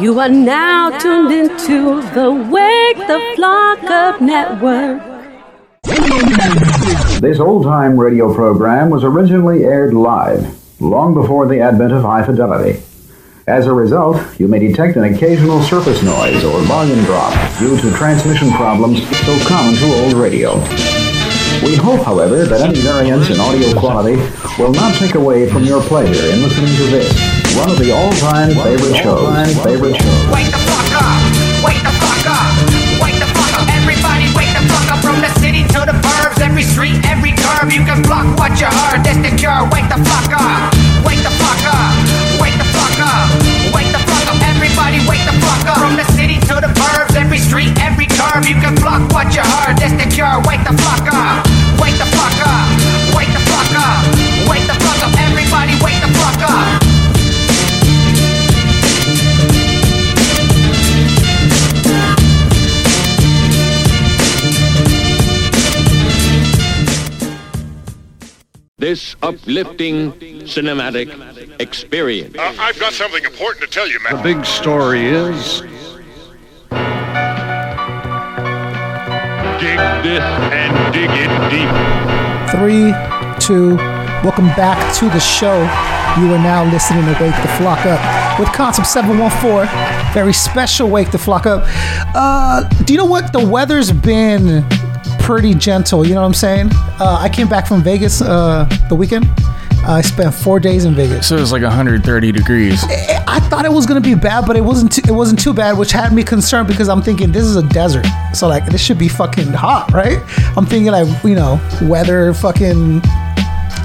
You are now tuned into the Wake the Flock Up Network. This old time radio program was originally aired live, long before the advent of high fidelity. As a result, you may detect an occasional surface noise or volume drop due to transmission problems so common to old radio. We hope, however, that any variance in audio quality will not take away from your pleasure in listening to this, one of the all-time favorite shows. Favorite shows. Wake the fuck up! Wake the fuck up! Wake the fuck up! Everybody wake the fuck up from the city to the burbs. Every street, every curb, you can block what you heard. That's the cure. Wake the fuck up! Wake the fuck up! Wake the fuck up! Wake the fuck up! Everybody wake the fuck up from the city to the burbs. Every street, every curb, you can block what you heard. That's the cure. Wake the fuck up! This uplifting cinematic experience. Uh, I've got something important to tell you, Matt. The big story is Dig this and dig it deep. Three, two, welcome back to the show. You are now listening to Wake the Flock Up with Concept 714. Very special Wake the Flock Up. Uh, do you know what? The weather's been pretty gentle, you know what I'm saying? Uh, I came back from Vegas uh, the weekend. I spent four days in Vegas. So it was like 130 degrees. I thought it was gonna be bad, but it wasn't. Too, it wasn't too bad, which had me concerned because I'm thinking this is a desert, so like this should be fucking hot, right? I'm thinking like you know weather, fucking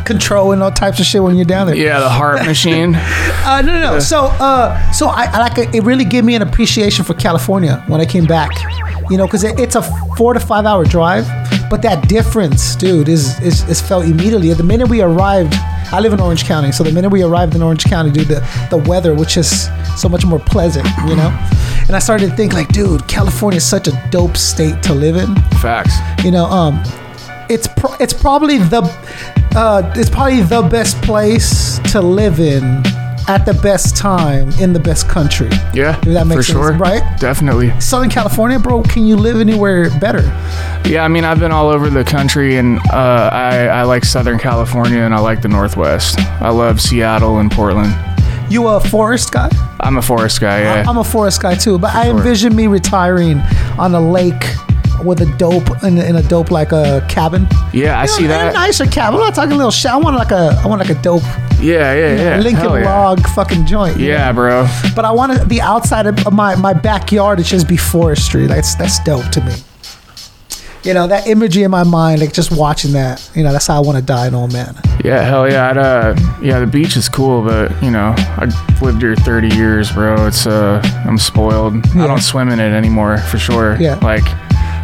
control and all types of shit when you're down there. Yeah, the heart machine. Uh, no, no, no. So, uh, so I, I like it. Really gave me an appreciation for California when I came back. You know, because it, it's a four to five hour drive, but that difference, dude, is, is is felt immediately. The minute we arrived, I live in Orange County, so the minute we arrived in Orange County, dude, the the weather, which is so much more pleasant, you know. And I started to think like, dude, California is such a dope state to live in Facts. you know um it's pro- it's probably the uh it's probably the best place to live in at the best time in the best country Yeah, If that makes for sense, sure. right? Definitely. southern california bro can you live anywhere better Yeah, I mean, I've been all over the country, and uh, I, I like Southern California, and I like the Northwest. I love Seattle and Portland. you a forest guy I'm a forest guy. Yeah. i'm a forest guy too but i sure. envision me retiring on a lake with a dope in, a- in a dope like a cabin yeah, I You know, see A nicer cabin. I'm not talking a little shit. I want like a, I want like a dope Yeah, yeah, yeah. Lincoln yeah. log fucking joint. Yeah, bro. but I want to be outside of my, my backyard. It's just be forestry. That's that's dope to me. You know that imagery in my mind, like just watching that. You know, that's how I want to die, an old man. Yeah, hell yeah. I'd, uh, yeah, the beach is cool, but you know, I've lived here 30 years, bro. It's uh, I'm spoiled. Yeah. I don't swim in it anymore, for sure. Yeah. Like,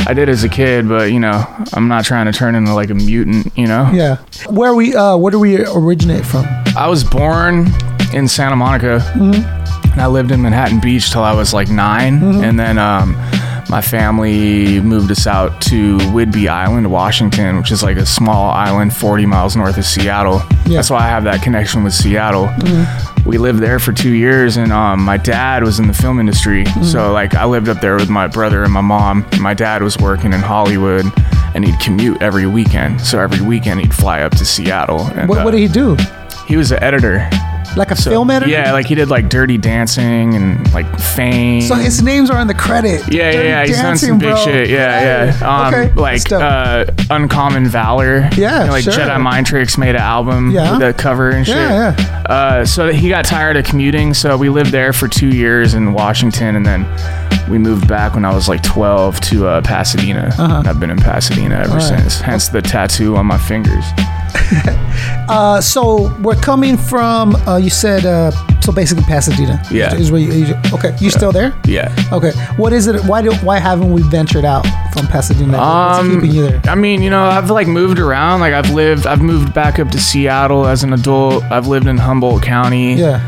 I did as a kid, but you know, I'm not trying to turn into like a mutant. You know. Yeah. Where we, uh, where do we originate from? I was born in Santa Monica, and I lived in Manhattan Beach till I was like 9 and then um, my family moved us out to Whidbey Island, Washington, which is like a small island 40 miles north of Seattle. Yeah. That's why I have that connection with Seattle. We lived there for two years, and um, my dad was in the film industry. So like I lived up there with my brother and my mom. My dad was working in Hollywood. And he'd commute every weekend. So every weekend he'd fly up to Seattle. And, What, what uh, did he do? he was an editor. Like a So, film editor? Yeah, like he did like Dirty Dancing and like Fame. So his names are on the credit. yeah, yeah, Dirty yeah. He's done some big bro. shit. Yeah, yeah. Um, okay. Like uh, Uncommon Valor. Yeah, know, like sure. Jedi Mind Tricks made an album Yeah. with the cover and shit. Yeah, yeah. Uh, so he got tired of commuting, so we lived there for two years in Washington, and then we moved back when I was like 12 to uh, Pasadena. And I've been in Pasadena ever Uh-huh. Right. since. Hence the tattoo on my fingers. Uh, so we're coming from. Uh, you said uh, so basically Pasadena. Yeah. Is where you, you- okay. You still there? Yeah. Okay. What is it? Why do? Why haven't we ventured out from Pasadena? What's Um, keeping you there? I mean, you know, I've like moved around. Like I've lived, I've moved back up to Seattle as an adult. I've lived in Humboldt County, Yeah.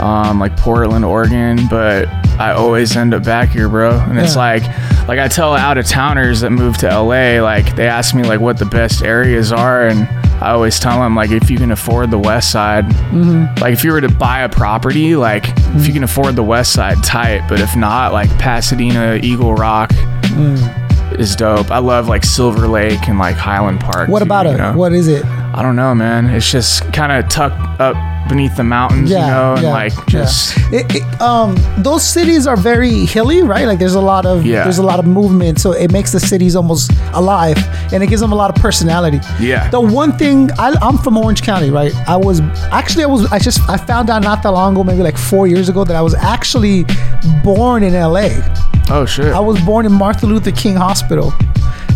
um, like Portland, Oregon. But I always end up back here, bro. And it's like, like I tell out of towners that move to LA, like they ask me like what the best areas are, and I always tell them like if you can afford the west side, Mm-hmm. like if you were to buy a property, like if you can afford the west side, tight. But if not, like Pasadena, Eagle Rock Mm. is dope. I love like Silver Lake and like Highland Park. What too, about it? know? What is it? I don't know, man. It's just kind of tucked up beneath the mountains, Yeah, you know, and yeah, like yeah. just It, it, um, those cities are very hilly, right? Like there's a lot of Yeah. there's a lot of movement, so it makes the cities almost alive, and it gives them a lot of personality. Yeah. The one thing I, I'm from Orange County, right? I was actually I was I just I found out not that long ago, maybe like four years ago, that I was actually born in L.A. oh shit. I was born in Martin Luther King Hospital,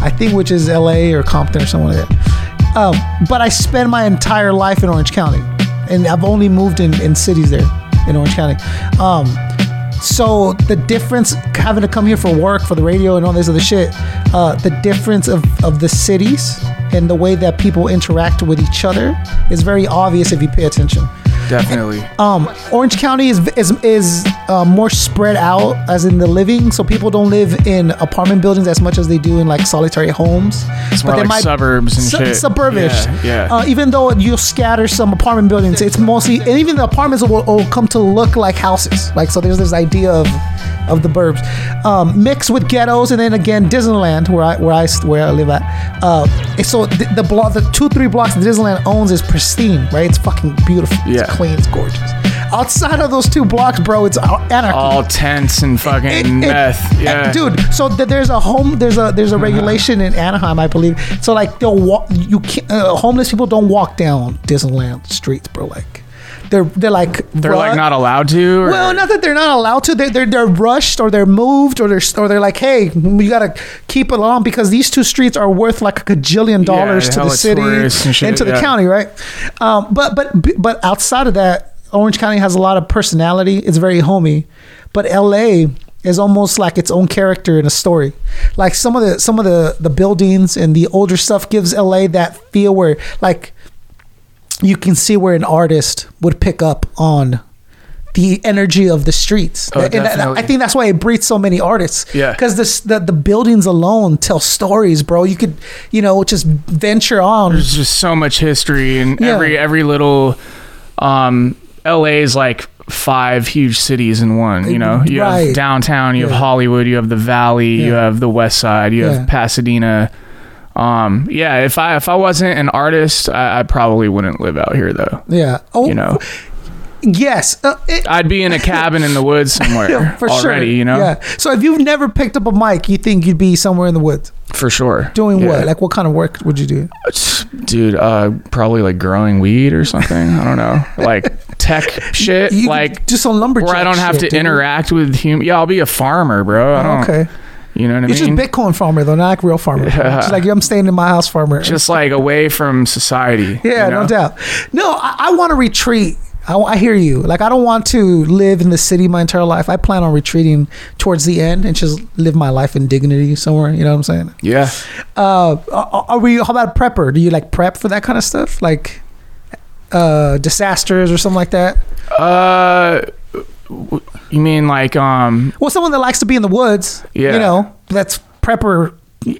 I think, which is L.A. or Compton or something like that. Um, but I spent my entire life in Orange County, and I've only moved in, in cities there in Orange County. Um, so the difference having to come here for work for the radio and all this other shit, uh, the difference of, of the cities and the way that people interact with each other is very obvious if you pay attention Definitely. um, Orange County is is is uh, more spread out as in the living, so people don't live in apartment buildings as much as they do in like solitary homes. It's more like suburbs and shit. Suburbish. Yeah, yeah. Uh, even though you'll scatter some apartment buildings, it's mostly and even the apartments will, will come to look like houses. Like so, there's this idea of of the burbs um, mixed with ghettos, and then again Disneyland, where I where I where I live at. Uh, so the, the block, the two three blocks that Disneyland owns is pristine, right? It's fucking beautiful. Yeah. It's clean. It's gorgeous. Outside of those two blocks, bro, it's anarchy. All tents and fucking It- it- meth. Yeah. uh, dude. So th- there's a home. There's a there's a regulation in Anaheim, I believe. So like they'll walk. You can't. Uh, homeless people don't walk down Disneyland streets, bro. Like they're they're like They're like not allowed to. Or? Well, not that they're not allowed to. They're, they're they're rushed or they're moved or they're or they're like, hey, we gotta keep it on because these two streets are worth like a gajillion dollars to the city and shit, to the yeah. county, right? Um, but but but outside of that, Orange County has a lot of personality. It's very homey, but LA is almost like its own character in a story. Like some of the some of the the buildings and the older stuff gives LA that feel where like you can see where an artist would pick up on the energy of the streets. Oh, And I- think that's why it breeds so many artists. Yeah. Because this the, the buildings alone tell stories, bro. You could, you know, just venture on. There's just so much history and Yeah. every every little um LA is like five huge cities in one, you know. You Right. have downtown, you have Hollywood, you have the Valley, you have the West Side, you Yeah. have Pasadena. Um yeah, if I if I wasn't an artist, I, I probably wouldn't live out here though. Yeah. Oh, You know. yes. Uh, it- I'd be in a cabin in the woods somewhere for already, sure. you know? Yeah. So if you've never picked up a mic, you think you'd be somewhere in the woods For sure. doing Yeah. what? Like what kind of work would you do? dude uh probably like growing weed or something i don't know like tech shit You could like just some lumberjack where i don't have shit, to dude. interact with human yeah i'll be a farmer bro I don't, Okay. You know what i You're mean just Bitcoin farmer though, not like real farmer. Yeah. Just like I'm staying in my house farmer. just like away from society Yeah, you know? no doubt. No, I, I want to retreat. I, I hear you. Like, I don't want to live in the city my entire life. I plan on retreating towards the end and just live my life in dignity somewhere. You know what I'm saying? yeah Uh, are, are we? How about prepper? Do you like prep for that kind of stuff, like uh, disasters or something like that? uh you mean like um Well, someone that likes to be in the woods. Yeah. You know, that's prepper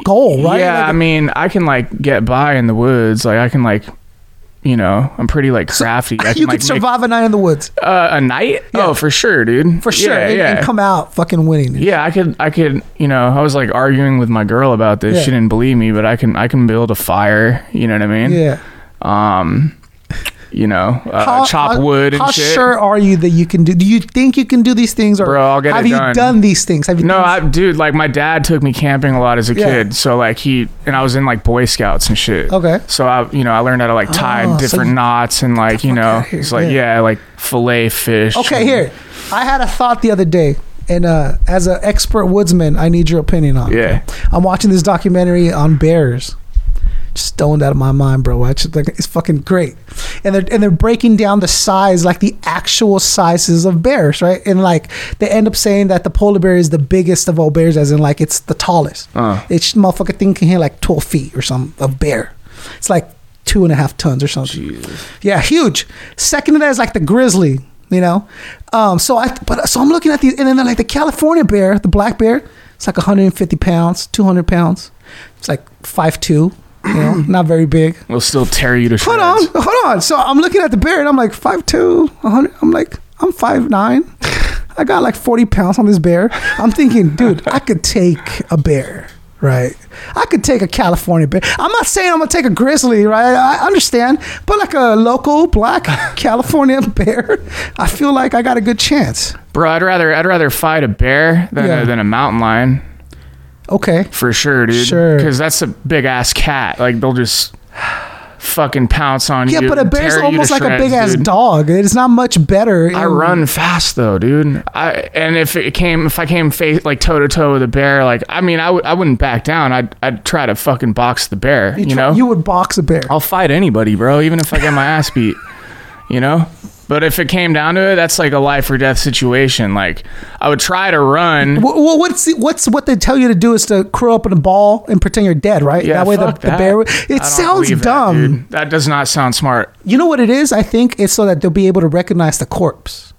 goal, right? yeah Like, i mean i can like get by in the woods like i can like you know i'm pretty like crafty I can, you like, could survive a night in the woods uh, a night Yeah. oh for sure dude for sure, yeah, and, yeah. and come out fucking winning. Yeah, I could, I could, you know, I was like arguing with my girl about this. Yeah. She didn't believe me, but I can, I can build a fire. You know what I mean? Yeah. Um, you know, uh, chop wood and shit. how shit. sure are you that you can do? Do you think you can do these things, or Bro, I'll get have you done. done these things? Have you? No, I, dude, like my dad took me camping a lot as a Yeah. kid. So like he, and I was in like Boy Scouts and shit. Okay. So I, you know, I learned how to like tie Oh, so different you- knots and like, you know, it's like, Yeah. yeah. like fillet fish. Okay, and- here. I had a thought the other day, and uh, as an expert woodsman, I need your opinion on. Yeah. I'm watching this documentary on bears. Stoned out of my mind, bro. I just, like, it's fucking great, and they're and they're breaking down the size, like the actual sizes of bears, right? And like they end up saying that the polar bear is the biggest of all bears, as in like it's the tallest. Uh. It's motherfucking thing can hit like 12 feet or something of bear. It's like two and a half tons or something. Yeah, huge. Second to that is like the grizzly, you know. Um, so I but so I'm looking at these, and then like the California bear, the black bear, it's like 150 pounds, 200 pounds. It's like five two. You know, not very big. Will still tear you to shreds. Hold on, hold on. So I'm looking at the bear and I'm like 5'2", 100. I'm like, I'm 5'9". I got like 40 pounds on this bear. I'm thinking, dude, I could take a bear, right? I could take a California bear. I'm not saying I'm gonna take a grizzly, right? I understand, but like a local black California bear, I feel like I got a good chance. Bro, I'd rather I'd rather fight a bear than Yeah. a, than a mountain lion Okay. for sure, dude. Sure. Because that's a big ass cat. Like they'll just fucking pounce on Yeah, you. Yeah, but a bear's you almost like a big ass dude. dog. It's not much better. I run fast though, dude. I and if it came, if I came face like toe to toe with a bear, like I mean, I would I wouldn't back down. I'd I'd try to fucking box the bear. You, tr- know, you would box a bear. I'll fight anybody, bro, even if I get my ass beat. You know. But if it came down to it, that's like a life or death situation. Like I would try to run. Well, what's what's what they tell you to do is to curl up in a ball and pretend you're dead, right? Yeah, that way the, the bear. It sounds believe that, dumb. That, does not sound smart. you know what it is? I think it's so that they'll be able to recognize the corpse.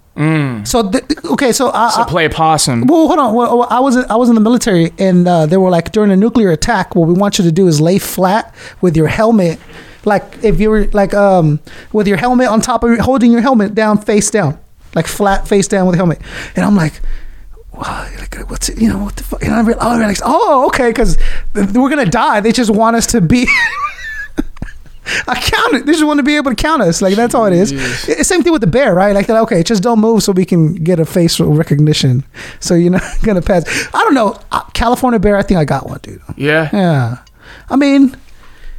So th- th- okay, so I, Mm. So play possum. well, hold on. Well, I was I was in the military, and uh, they were like during a nuclear attack, what we want you to do is lay flat with your helmet, like if you were like um with your helmet on top of your, holding your helmet down face down, like flat face down with a helmet. And I'm like, wow, like what's it? You know what the fuck? And I realized, oh, okay, because we're gonna die. They just want us to be. I count it. They just want to be able to count us. Like that's all it is. It's same thing with the bear, right? Like that. Okay, just don't move so we can get a facial recognition. So you're not gonna pass. I don't know. Uh, California bear. I think I got one, dude. Yeah. Yeah. I mean,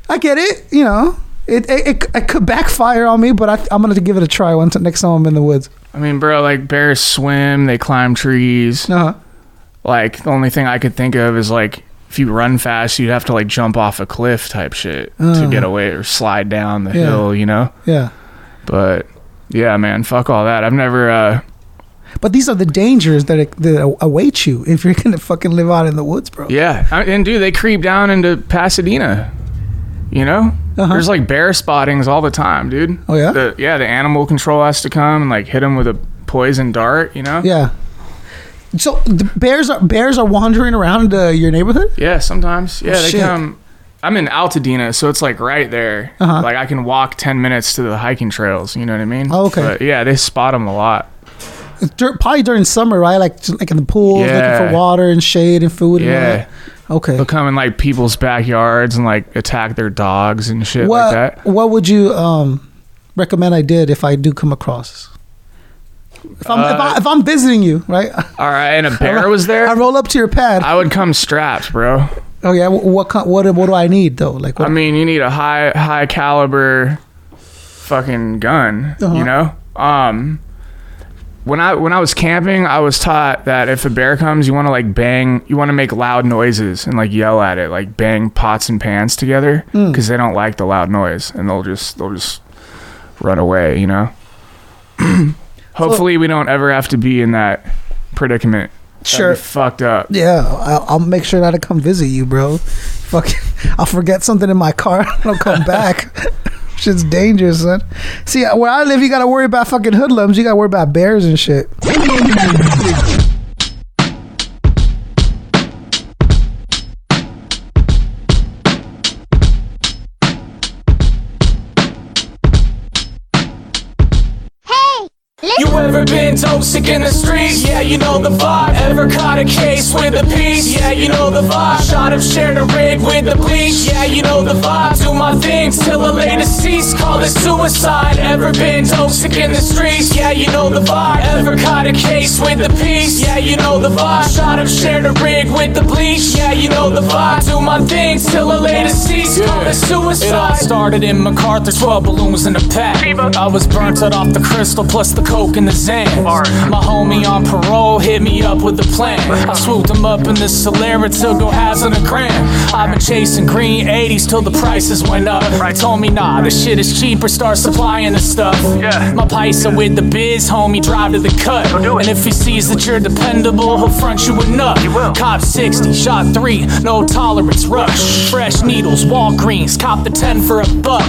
I get it. You know, it it, it, it could backfire on me, but I, I'm gonna give it a try once next time I'm in the woods. I mean, bro, like bears swim, they climb trees. Uh huh. Like the only thing I could think of is like if you run fast, you'd have to like jump off a cliff type shit to get away or slide down the Uh. Yeah. hill, you know. Yeah. But yeah, man, fuck all that. I've never. uh But these are the dangers that that await you if you're gonna fucking live out in the woods, bro. Yeah, I, and dude, they creep down into Pasadena. You know, Uh-huh. there's like bear spottings all the time, dude. Oh, yeah? the, yeah. The animal control has to come and like hit them with a poison dart. You know. Yeah. So the bears are bears are wandering around uh, your neighborhood. Yeah, sometimes. Yeah, they shit. come. I'm in Altadena, so it's like right there. Uh-huh. Like I can walk ten minutes to the hiking trails. You know what I mean? Oh, okay. But yeah, they spot them a lot. Dur- probably during summer, right? Like like in the pools, looking for water and shade and food. And all Yeah, that. Okay. they'll come in like people's backyards and like attack their dogs and shit What like that. What would you um, recommend I did if I do come across? If I'm, if, I, if I'm visiting you, right? All right, and a bear was there. I roll up to your pad. I would come strapped, bro. oh yeah. wh- What kind, what what do I need though? Like what, I mean, you need a high high caliber fucking gun, Uh-huh. you know? Um when I when I was camping, I was taught that if a bear comes, you want to like bang, you want to make loud noises and like yell at it, like bang pots and pans together Hmm. because they don't like the loud noise and they'll just they'll just run away, you know. Hopefully, we don't ever have to be in that predicament. Sure. fucked up. Yeah, I'll, I'll make sure not to come visit you, bro. Fucking, I'll forget something in my car. I'll come back. Shit's dangerous, son. See, where I live, you gotta worry about fucking hoodlums. You gotta worry about bears and shit. Ever been dope sick in the streets? Yeah, you know the vibe. Ever caught a case with a piece? Yeah, you know the vibe. Shot him, shared a rig with the bleach. Yeah, you know the vibe. Do my things till the latest cease. Call it suicide. Ever been dope sick in the streets? Yeah, you know the vibe. Ever caught a case with a piece? Yeah, you know the vibe. Shot him, shared a rig with the bleach. Yeah, you know the vibe. Do my things till the latest cease. Call it suicide. It all started in MacArthur, 12 balloons in a pack. I was burnt out off the crystal plus the coke and the My homie on parole hit me up with a plan. I swooped him up in the Solara till go halves on a gram. I've been chasing green 80s till the prices went up. Told me nah, this shit is cheaper, start supplying the stuff. My paisa with the biz, homie, drive to the cut. And if he sees that you're dependable, he'll front you a nut. Cop 60, shot 3, no tolerance, rush. Fresh needles, Walgreens, cop the 10 for a buck.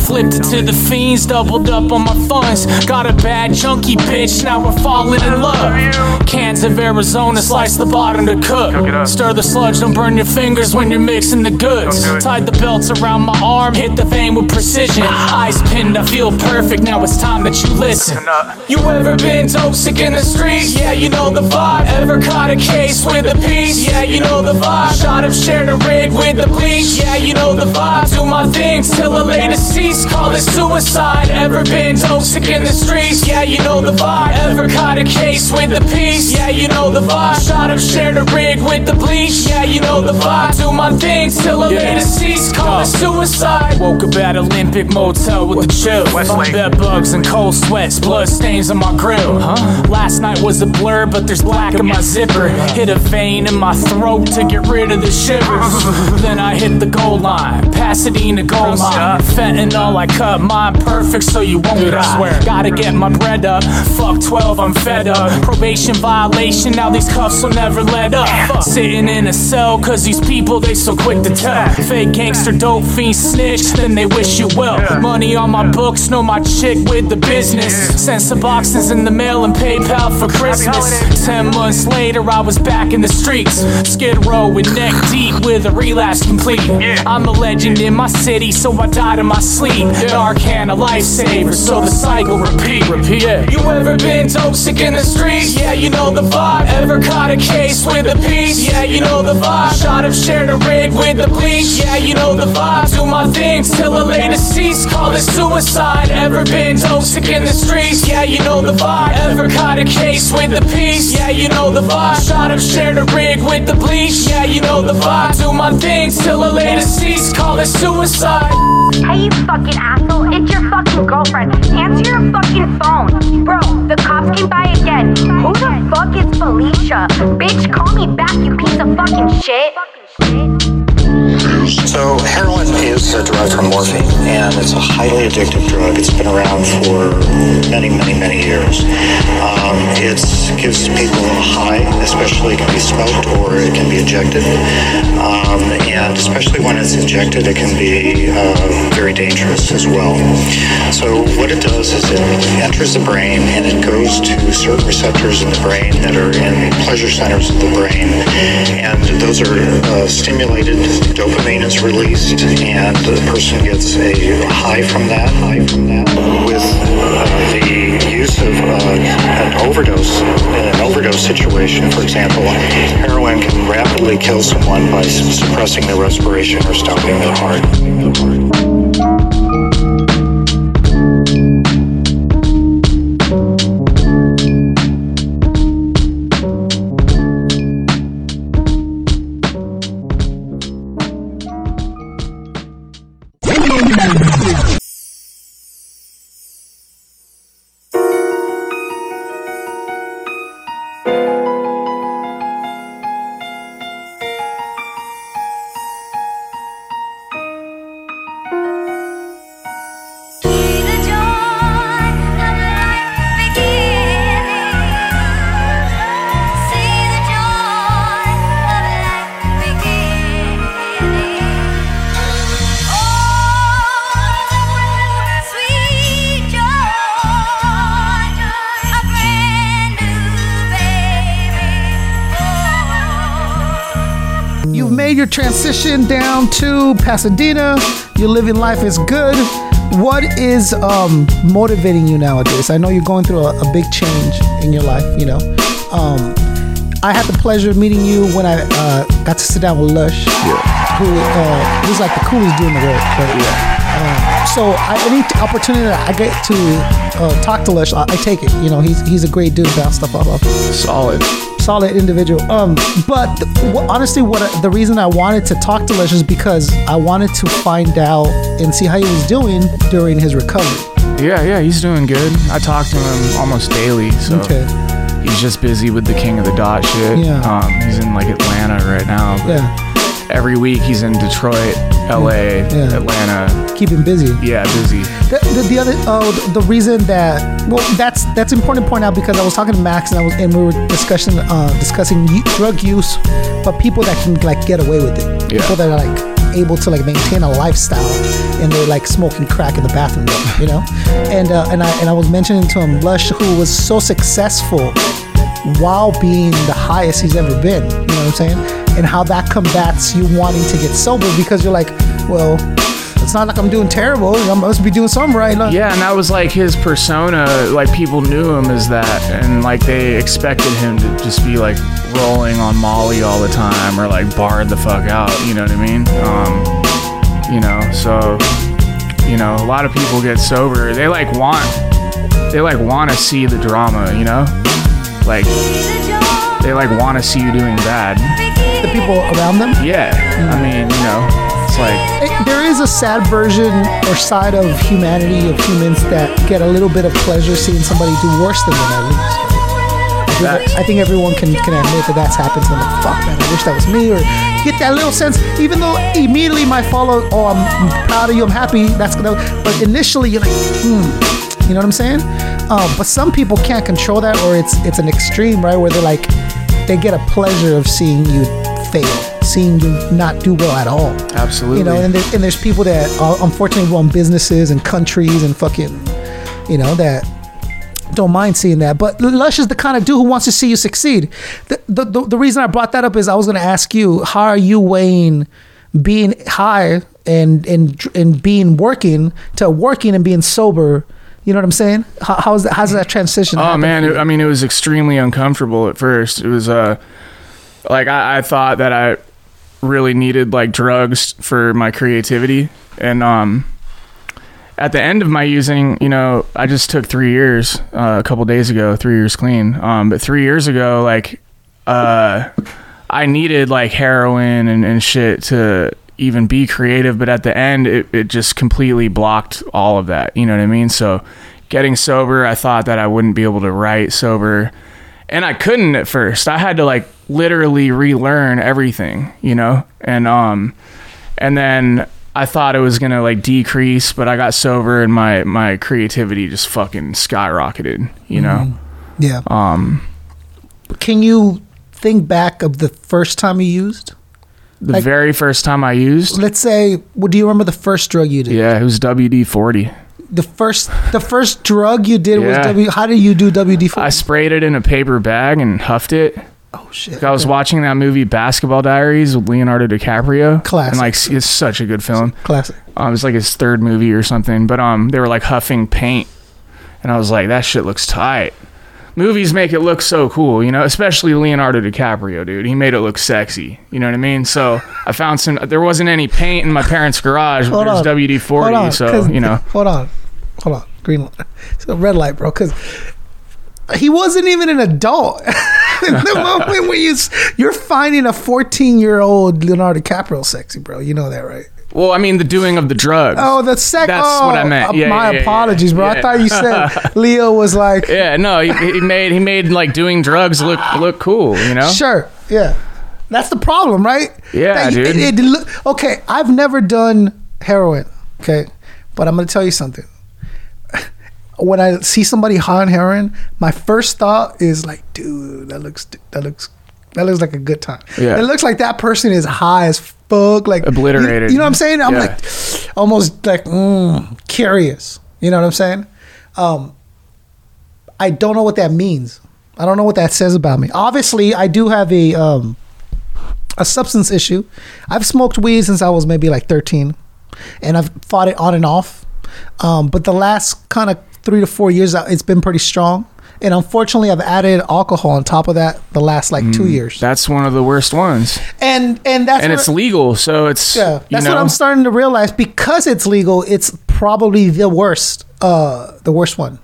Flipped it to the fiends, doubled up on my funds. Got a bad junkie bitch, now we're falling in love. Can't of Arizona, slice the bottom to cook. Stir the sludge, don't burn your fingers when you're mixing the goods. Tied the belts around my arm, hit the vein with precision. Eyes pinned, I feel perfect. Now it's time that you listen. You ever been dope sick in the streets? Yeah, you know the vibe. Ever caught a case with a piece? Yeah, you know the vibe. Shot up, shared a rig with the bleach. Yeah, you know the vibe. Do my things till the latest cease. Call it suicide. Ever been dope sick in the streets? Yeah, you know the vibe. Ever caught a case with a piece? Yeah, you know the vibe. Shot up, shared a rig with the bleach. Yeah, you know the vibe. Do my things till the latest cease. Call it suicide. Woke up at Olympic Motel with the chill. Bed bugs and cold sweats, blood stains on my grill. Huh? Last night was a blur, but there's black in my zipper. Hit a vein in my throat to get rid of the shivers. then I hit the Gold Line, Pasadena Gold Line. Fentanyl, I cut mine perfect so you won't die. Gotta get my bread up. Fuck 12, I'm fed up. Probation violation, now these cuffs will never let up. Sitting in a cell, cause these people, they so quick to tell. Fake gangster, dope fiend snitch, then they wish you well. Money on my books, know my chick with the business. Sent some boxes in the mail and PayPal for Christmas. Ten months later, I was back in the streets. Skid row with neck deep with a relapse complete. I'm a legend in my city, so I died in my sleep. Narcan, a lifesaver, so the cycle repeat. Repeat. You ever been dope sick in the streets? Yeah, you know the vibe. Ever caught a case with a piece? Yeah, you know the vibe. Shot up, shared a rig with the bleach. Yeah, you know the vibe. Do my things till the latest cease. Call it suicide. Ever been dope sick in the streets? Yeah, you know the vibe. Ever caught a case with a piece? Yeah, you know the vibe. Shot up, shared a rig with the bleach. Yeah, you know the vibe. Do my things till the latest cease. Call it suicide. Hey, you fucking asshole, it's your fucking girlfriend. Answer your fucking phone. Bro, the came by again. Who the fuck is Felicia? Bitch, call me back, you piece of fucking shit. So heroin is derived from morphine, and it's a highly addictive drug. It's been around for many, many, many years. Um, it gives people a high, especially it can be smoked or it can be injected. Um, and especially when it's injected, it can be uh, very dangerous as well. So what it does is it enters the brain and it goes to certain receptors in the brain that are in pleasure centers of the brain, and those are uh, stimulated. Dopamine is released, and the person gets a high from that. High from that. With uh, the use of uh, an overdose, in an overdose situation, for example, heroin can rapidly kill someone by suppressing their respiration or stopping their heart. To Pasadena. Your living life is good. What is um, motivating you nowadays? I know you're going through a, a big change in your life. You know, um, I had the pleasure of meeting you when I uh, got to sit down with Lush, who uh, was like the coolest dude in the world. But, uh, so I, any opportunity that I get to uh, talk to Lush, I, I take it. You know, he's he's a great dude. Bounce stuff off of. Solid. Solid individual. Um, but th- wh- honestly, what I- the reason I wanted to talk to Lush is because I wanted to find out and see how he was doing during his recovery. Yeah, yeah, he's doing good. I talk to him almost daily, so Okay. he's just busy with the King of the Dot shit. Yeah. Um, he's in like Atlanta right now. But Yeah. Every week he's in Detroit, LA, Yeah. Atlanta. Keep him busy. Yeah, busy. The, the, the other oh the, the reason that well that's that's important to point out because I was talking to Max and I was and we were discussing uh, discussing drug use, but people that can like get away with it, Yeah. people that are like able to like maintain a lifestyle and they're like smoking crack in the bathroom, you know. And uh, and I and I was mentioning to him Lush who was so successful while being the highest he's ever been. You know what I'm saying? And how that combats you wanting to get sober because you're like, well, it's not like I'm doing terrible. I must be doing something right. Like, Yeah, and that was like his persona. Like people knew him as that, and like they expected him to just be like rolling on Molly all the time, or like barred the fuck out. You know what I mean? Um, you know, so you know, a lot of people get sober. They like want, they like want to see the drama. You know, like they like want to see you doing bad. the people around them. Yeah, I mean, you know, it's like It- there is a sad version or side of humanity of humans that get a little bit of pleasure seeing somebody do worse than them at least. I think, I think everyone can, can admit that that's happened to them. Like, fuck man, I wish that was me. Or get that little sense, even though immediately my follow, oh, I'm, I'm proud of you, I'm happy. That's gonna. But initially, you're like, hmm. You know what I'm saying? Um, but some people can't control that, or it's it's an extreme, right? Where they're like, they get a pleasure of seeing you fail, seeing you not do well at all. absolutely. You know, and, there, and there's people that uh, unfortunately run businesses and countries and fucking, you know, that don't mind seeing that. But Lush is the kind of dude who wants to see you succeed. The, the, the, the reason I brought that up is I was going to ask you, how are you weighing being high and, and, and being working to working and being sober? You know what I'm saying? How, how's that, how's that transition? Oh man, it, I mean, it was extremely uncomfortable at first. It was uh, like I, I thought that I really needed like drugs for my creativity, and um, at the end of my using, you know, I just took three years uh, a couple days ago, three years clean. Um, but three years ago, like, uh, I needed like heroin and, and shit to even be creative. But at the end, it, it just completely blocked all of that. You know what I mean? So getting sober, I thought that I wouldn't be able to write sober. And I couldn't at first. I had to like literally relearn everything, you know? And um and then I thought it was gonna like decrease, but I got sober and my my creativity just fucking skyrocketed, you know? yeah. Um Can you think back of the first time you used? The Like- very first time I used Let's say, well, do you remember the first drug you did? Yeah, it was WD forty. The first, the first drug you did was Yeah. W. How did you do WD forty? I sprayed it in a paper bag and huffed it. Oh shit! Like, I was watching that movie Basketball Diaries with Leonardo DiCaprio. Classic. And like it's such a good film. Classic. Um, it was like his third movie or something. But um, they were like huffing paint, and I was like, that shit looks tight. Movies make it look so cool, you know, especially Leonardo DiCaprio, dude. He made it look sexy. You know what I mean? So I found some. There wasn't any paint in my parents' garage, but Hold there on. WD forty. So you know, Hold on, hold on. Green light. It's a red light, bro. Because he wasn't even an adult. In the moment when you you're finding a 14 year old Leonardo DiCaprio sexy, bro. You know that, right? Well, I mean, the doing of the drugs. Oh, the sec. That's oh, what I meant. uh, Yeah, my yeah, yeah, apologies, bro. I thought you said Leo was like. Yeah, no, he, he made he made like doing drugs look look cool, you know? Sure. Yeah. That's the problem, right? Yeah, That- dude. It, it look, okay, I've never done heroin. Okay, but I'm gonna tell you something. When I see somebody high on heroin, my first thought is like, dude, that looks that looks that looks like a good time. Yeah. It looks like that person is high as fuck, like Obliterated. You, you know what I'm saying? I'm Yeah. like almost like mm, curious. You know what I'm saying? Um, I don't know what that means. I don't know what that says about me. Obviously, I do have a um, a substance issue. I've smoked weed since I was maybe like 13, and I've fought it on and off. Um, but the last kind of three to four years, uh, it's been pretty strong. And unfortunately, I've added alcohol on top of that the last like two years. That's one of the worst ones. And and that's and what- it's legal, so it's yeah, you that's know, what I'm starting to realize. Because it's legal, it's probably the worst, uh, the worst one.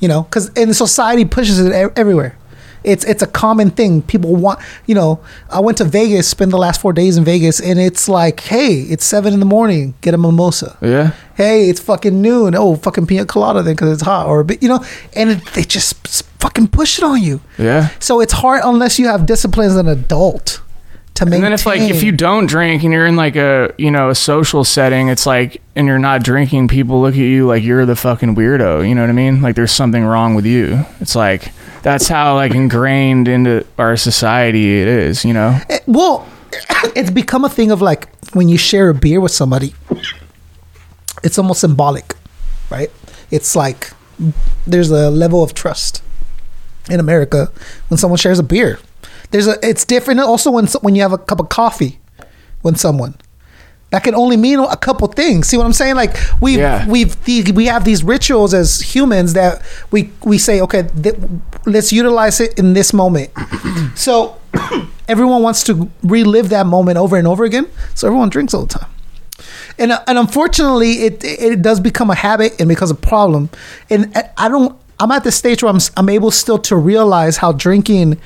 You know, because in society pushes it e- everywhere. It's it's a common thing. People want, you know. I went to Vegas, spend the last four days in Vegas, and it's like, hey, it's seven in the morning, get a mimosa. Yeah. Hey, it's fucking noon. Oh, fucking pina colada then because it's hot, or a bit, you know. And it, they just fucking push it on you. Yeah. So it's hard unless you have discipline as an adult to maintain. And then if like if you don't drink and you're in like a you know a social setting, it's like and you're not drinking, people look at you like you're the fucking weirdo. You know what I mean? Like there's something wrong with you. It's like that's how like ingrained into our society it is. You know? Eh, well, it's become a thing of like when you share a beer with somebody, it's almost symbolic, right? It's like there's a level of trust. in America when someone shares a beer. There's a it's different also when when you have a cup of coffee with someone. That can only mean a couple things. See what I'm saying? Like we Yeah. have we've we have these rituals as humans that we we say okay, th- let's utilize it in this moment. so everyone wants to relive that moment over and over again. So everyone drinks all the time and uh, and unfortunately, it it does become a habit and becomes a problem. And uh, I don't. I'm at the stage where I'm I'm able still to realize how drinking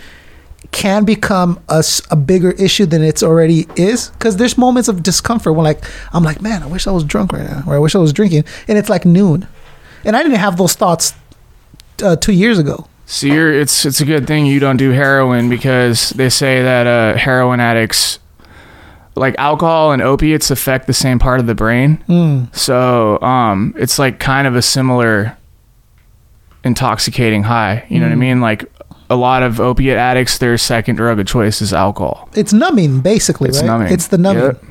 can become a, a bigger issue than it's already is because there's moments of discomfort when like I'm like man I wish I was drunk right now or I wish I was drinking and it's like noon and I didn't have those thoughts uh, two years ago So you're, it's it's a good thing you don't do heroin because they say that uh, heroin addicts, like alcohol and opiates, affect the same part of the brain. Mm. So um, it's like kind of a similar intoxicating high. You know what I Mm. mean? Like a lot of opiate addicts, their second drug of choice is alcohol. it's numbing basically It's right numbing. it's the numbing Yep.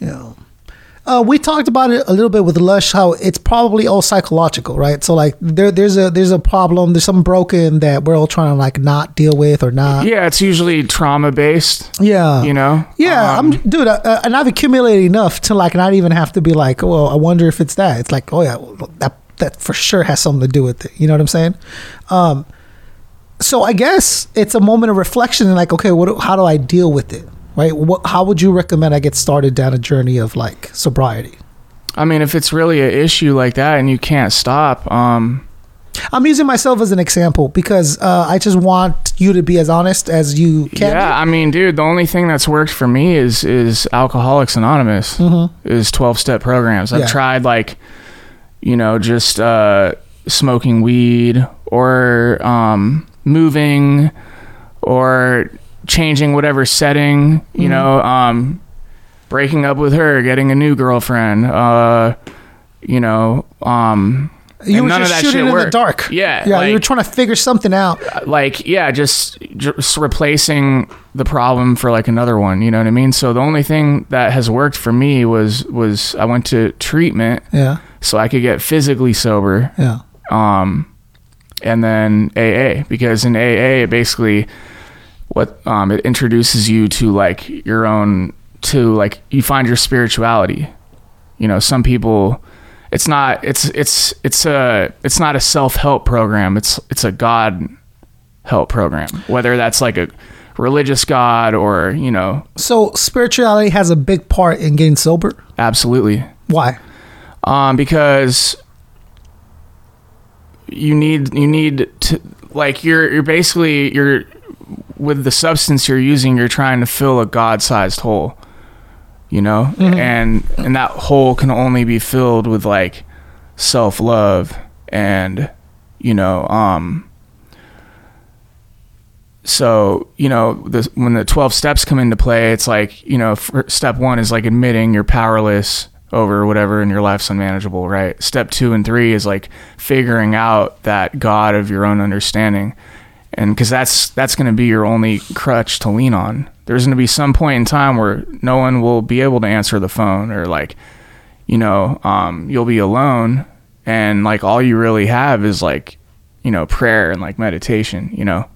you know uh, we talked about it a little bit with lush how it's probably all psychological right so like there there's a there's a problem there's something broken that we're all trying to like not deal with or not Yeah, it's usually trauma based. yeah You know? yeah Um, i'm dude uh, uh, and i've accumulated enough to like not even have to be like well i wonder if it's that it's like oh yeah that that for sure has something to do with it you know what i'm saying um so i guess it's a moment of reflection and like okay what how do i deal with it right what how would you recommend i get started down a journey of like sobriety I mean, if it's really an issue like that and you can't stop, um, i'm using myself as an example because uh, i just want you to be as honest as you can Yeah, I mean, dude, the only thing that's worked for me is is Alcoholics Anonymous, Mhm. is twelve step programs. I've Yeah. tried like, you know, just uh, smoking weed or um, moving or changing whatever setting. You Mhm. know, um, breaking up with her, getting a new girlfriend. Uh, you know, um, you were none just of that shooting in the dark Yeah, yeah like- you were trying to figure something out like yeah just just replacing the problem for like another one you know what i mean so the only thing that has worked for me was was i went to treatment yeah so i could get physically sober yeah um and then aa because in aa it basically what um it introduces you to like your own to like you find your spirituality. You know some people it's not it's it's it's a it's not a self-help program. It's it's a god help program whether that's like a religious god or you know. So spirituality has a big part in getting sober? Absolutely. Why? Um because you need you need to like you're you're basically you're with the substance you're using you're trying to fill a god-sized hole you know Mhm. and and that hole can only be filled with like self-love and you know um so you know the, when the 12 steps come into play it's like you know step one is like admitting you're powerless over whatever in your life's unmanageable right? Step two and three is like figuring out that god of your own understanding. And because that's that's going to be your only crutch to lean on. There's going to be some point in time where no one will be able to answer the phone or like you know um, you'll be alone. And like all you really have is like you know prayer and like meditation you know?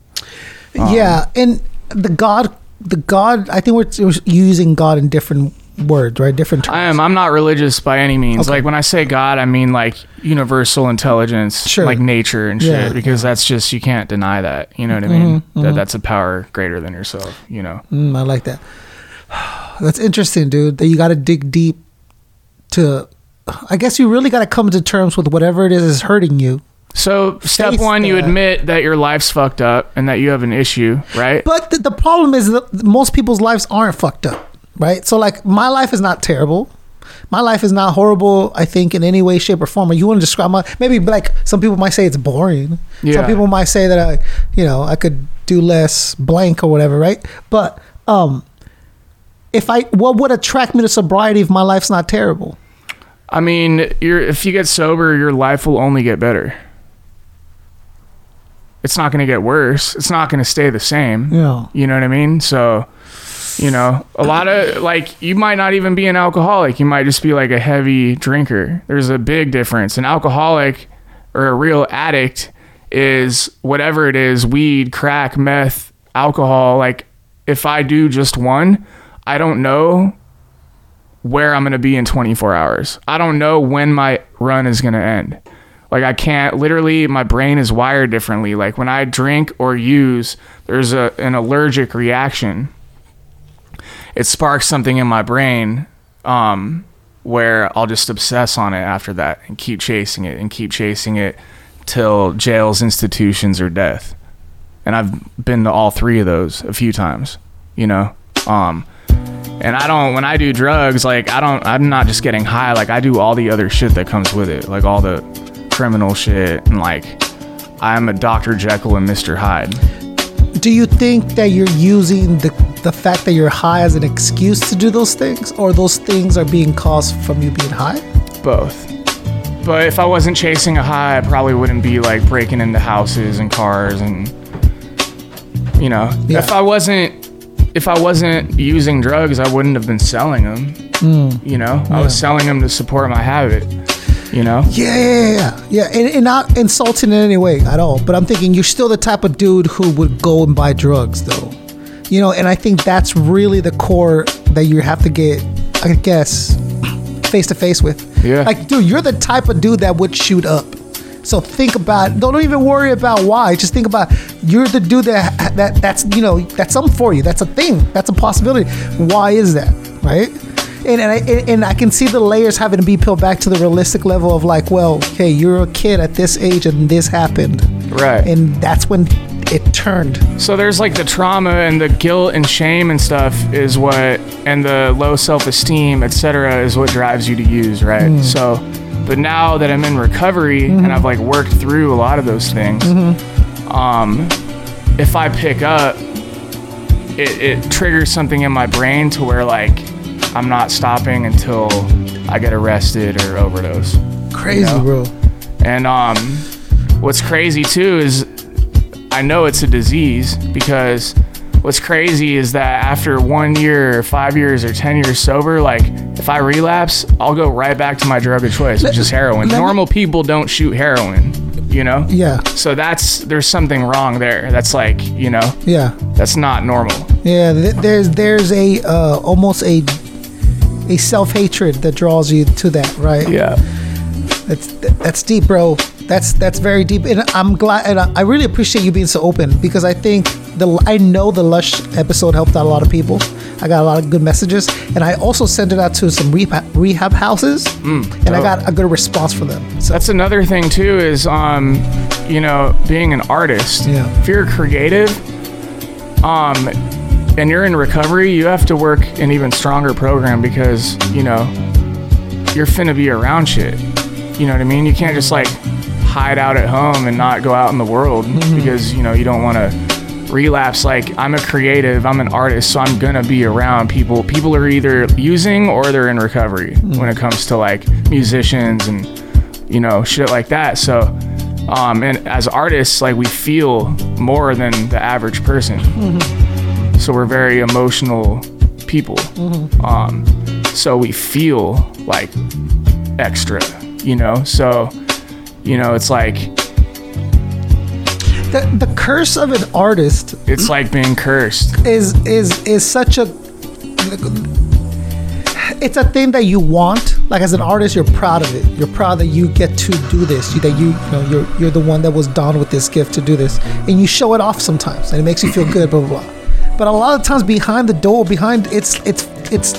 Um, yeah, and the God, the God. I think we're, we're using God in different words, right? Different terms. I am. I'm not religious by any means. Okay. Like when I say God, I mean like universal intelligence, Sure. like nature and shit. Yeah. Because that's just you can't deny that. You know what I mean? Mhm, mhm. That that's a power greater than yourself. You know. Mm, I like that. That's interesting, dude. That you got to dig deep to. I guess you really got to come to terms with whatever it is is hurting you. So step Face one, you admit that your life's fucked up and that you have an issue, right? But the, the problem is that most people's lives aren't fucked up, right? So like my life is not terrible. My life is not horrible. I think in any way, shape, or form. Or you want to describe my maybe like some people might say it's boring. Yeah. Some people might say that I, you know, I could do less blank or whatever, right? But um, if I, what would attract me to sobriety if my life's not terrible? I mean, you're if you get sober, your life will only get better. It's not going to get worse. It's not going to stay the same. Yeah. You know what I mean? So, you know, a lot of like you might not even be an alcoholic. You might just be like a heavy drinker. There's a big difference. An alcoholic or a real addict is whatever it is weed, crack, meth, alcohol. Like, if I do just one, I don't know where I'm going to be in 24 hours. I don't know when my run is going to end. Like I can't literally my brain is wired differently. Like when I drink or use, there's a an allergic reaction. It sparks something in my brain um where I'll just obsess on it after that and keep chasing it and keep chasing it till jails, institutions or death. And I've been to all three of those a few times, you know. Um and I don't when I do drugs like I don't I'm not just getting high like I do all the other shit that comes with it like all the criminal shit and like I'm a Dr. Jekyll and Mr. Hyde. Do you think that you're using the the fact that you're high as an excuse to do those things, or those things are being caused from you being high? Both. But if I wasn't chasing a high, I probably wouldn't be like breaking into houses and cars and you know, Yeah. if I wasn't if I wasn't using drugs, I wouldn't have been selling them. Mm. You know, I was selling them to support my habit. You know, Yeah, yeah, yeah, yeah. And, and not insulting in any way at all. But I'm thinking you're still the type of dude who would go and buy drugs, though. You know, and I think that's really the core that you have to get, I guess, face to face with. Yeah. Like, dude, you're the type of dude that would shoot up. So think about. Don't even worry about why. Just think about you're the dude that that that's you know that's something for you. That's a thing. That's a possibility. Why is that? Right? And and I and, and I can see the layers having to be peeled back to the realistic level of like, well, hey, you're a kid at this age and this happened, right? and that's when it turned. So there's like the trauma and the guilt and shame and stuff is what, and the low self esteem, etc., is what drives you to use, right? Mm. So, but now that I'm in recovery Mhm. and I've like worked through a lot of those things, Mm-hmm. um, if I pick up, it, it triggers something in my brain to where like I'm not stopping until I get arrested or overdose. Crazy, bro. And um, what's crazy too is I know it's a disease because what's crazy is that after one year, or five years, or ten years sober, like if I relapse, I'll go right back to my drug of choice, which is heroin. let me- Normal people don't shoot heroin, you know. Yeah. So that's there's something wrong there. That's like you know Yeah. that's not normal. Yeah, th- there's there's a uh, almost a a self hatred that draws you to that, right? Yeah. That's that's deep, bro. That's that's very deep, and I'm glad, and I really appreciate you being so open because I think the I know the Lush episode helped out a lot of people. I got a lot of good messages, and I also sent it out to some rehab rehab houses, and I got a good response from them. So. That's another thing too is um you know being an artist. Yeah. If you're creative, um, and you're in recovery, you have to work an even stronger program because you know you're finna be around shit. You know what I mean? You can't just like hide out at home and not go out in the world because you know you don't want to relapse. Like i'm a creative i'm an artist so i'm gonna be around people. People are either using or they're in recovery when it comes to like musicians and you know shit like that. So um and as artists like we feel more than the average person. So we're very emotional people. Um so we feel like extra you know? So you know it's like The the curse of an artist it's like being cursed. is is is such a it's a thing that you want. Like as an artist you're proud of it. You're proud that you get to do this. You, that you, you know you're you're the one that was done with this gift to do this. And you show it off sometimes and it makes you feel good blah blah blah. But a lot of times behind the door behind it's it's it's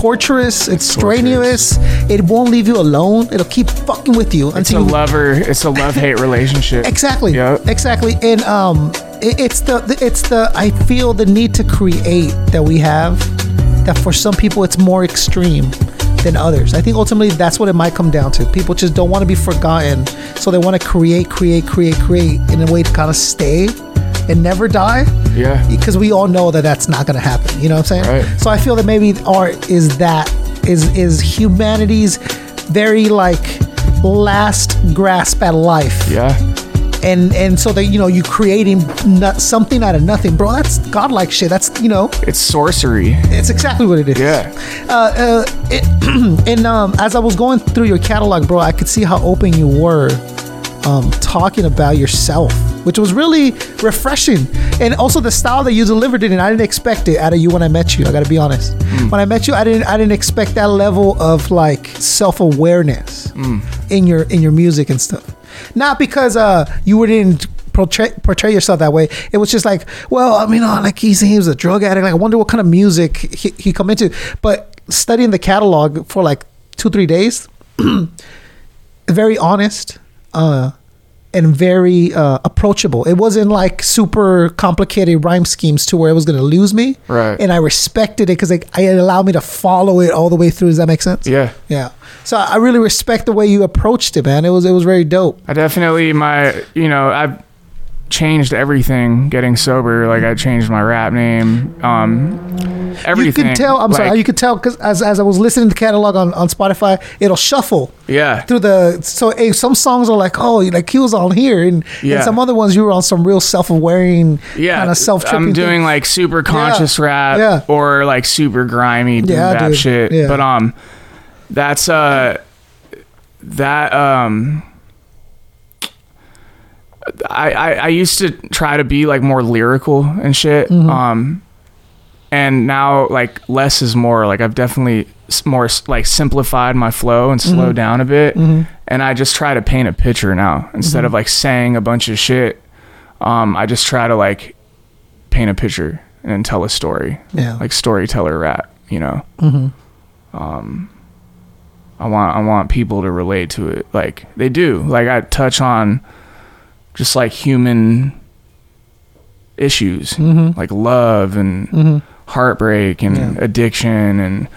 torturous it's strenuous it won't leave you alone it'll keep fucking with you until it's a you lover it's a love-hate relationship Exactly. Exactly. And um, it, it's the the- it's the I feel the need to create that we have. That for some people it's more extreme than others. I think ultimately that's what it might come down to. People just don't want to be forgotten, so they want to create, create, create, create in a way to kind of stay and never die. Yeah. Because we all know that that's not going to happen. You know what I'm saying? Right. So I feel that maybe art is that is is humanity's very like last grasp at life yeah and and so that you know you creating not, something out of nothing bro that's godlike shit that's you know it's sorcery it's exactly what it is yeah uh, uh it, and um as i was going through your catalog bro i could see how open you were um, talking about yourself, which was really refreshing. And also the style that you delivered it in, I didn't expect it out of you when I met you. I got to be honest. When I met you, I didn't I didn't expect that level of like self awareness in your in your music and stuff. Not because uh you wouldn't portray, portray yourself that way. It was just like, well, I mean, uh, like he's he was a drug addict. Like I wonder what kind of music he, he come into. But studying the catalog for like two three days, very honest. Uh, and very uh, approachable. It wasn't like super complicated rhyme schemes to where it was going to lose me. Right. And I respected it because like, it allowed me to follow it all the way through. Does that make sense? Yeah. Yeah. So I really respect the way you approached it, man. It was it was very dope. I definitely my you know I've changed everything getting sober. Like I changed my rap name. Um, everything. You could tell. I'm sorry. You could tell because as, as I was listening to the catalog on, on Spotify, it'll shuffle Yeah. through the. So eh, some songs are like, oh, like he was on here, and, Yeah. and some other ones you were on some real self aware Yeah, kind of self tripping. I'm doing like super conscious rap Yeah. or like super grimy Yeah, bap dude. shit. Yeah. But um, that's uh, that um, I, I I used to try to be like more lyrical and shit. Mm-hmm. Um, and now like less is more. Like I've definitely more like simplified my flow and slowed Mhm. down a bit. Mhm. And I just try to paint a picture now instead Mhm. of like saying a bunch of shit. Um, I just try to like paint a picture and tell a story. Yeah. Like storyteller rap, you know. hmm Um I want I want people to relate to it. Like they do. Like I touch on just like human issues. Mhm. Like love and Mhm. heartbreak and Yeah. addiction and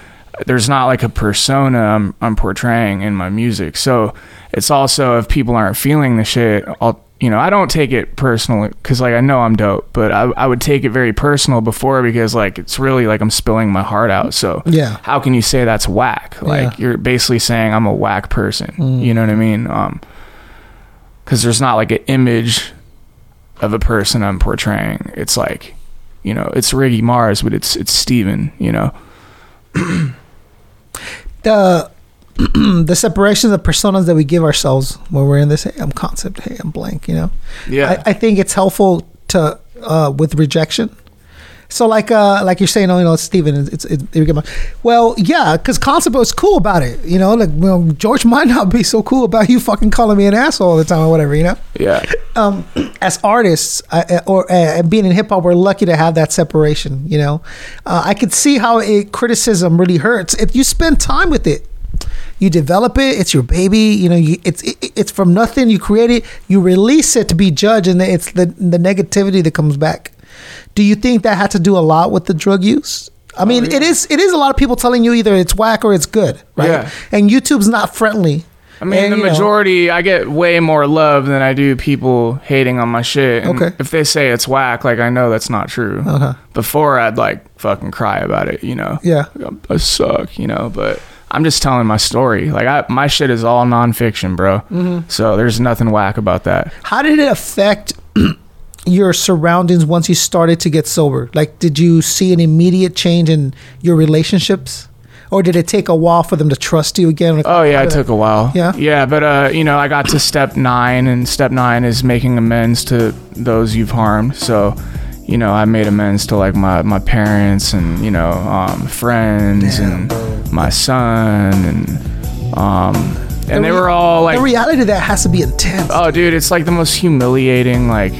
there's not like a persona I'm, I'm portraying in my music. So it's also if people aren't feeling the shit, I'll you know I don't take it personally because like I know I'm dope, but I I would take it very personal before because like it's really like I'm spilling my heart out. So Yeah. how can you say that's whack? Like Yeah. you're basically saying I'm a whack person. Mm. You know what I mean? Um, because there's not like an image of a person I'm portraying. It's like, you know, it's Riggy Marz, but it's it's Steven, You know. The the separation of the personas that we give ourselves when we're in this hey, I'm concept, hey, I'm blank, you know. Yeah. I, I think it's helpful to uh, with rejection. So like uh like you're saying, oh you know, Steven, it's it's, it's well yeah, because concept was cool about it, you know. Like well, George might not be so cool about you fucking calling me an asshole all the time or whatever, you know. Yeah. Um, as artists uh, or uh, being in hip hop, we're lucky to have that separation. You know, uh, I could see how it criticism really hurts if you spend time with it. You develop it; it's your baby. You know, you, it's it, it's from nothing. You create it, you release it to be judged, and it's the the negativity that comes back. Do you think that had to do a lot with the drug use? I mean, it is it is a lot of people telling you either it's whack or it's good, right? Yeah. And YouTube's not friendly. I mean, And, the you know, majority, I get way more love than I do people hating on my shit. And Okay. If they say it's whack, like I know that's not true. Uh-huh. Before I'd like fucking cry about it, you know. Yeah. Like, I suck, you know. But I'm just telling my story. Like I, my shit is all nonfiction, bro. Mhm. So there's nothing whack about that. How did it affect your surroundings once you started to get sober? Like, did you see an immediate change in your relationships, or did it take a while for them to trust you again? Like, Oh yeah, it took a while. Yeah? yeah, but uh, you know, I got to step nine, and step nine is making amends to those you've harmed. So, you know, I made amends to like my my parents and you know, um, friends and my son and um, and they re- were all like, the reality of that has to be intense. oh, dude, it's like the most humiliating like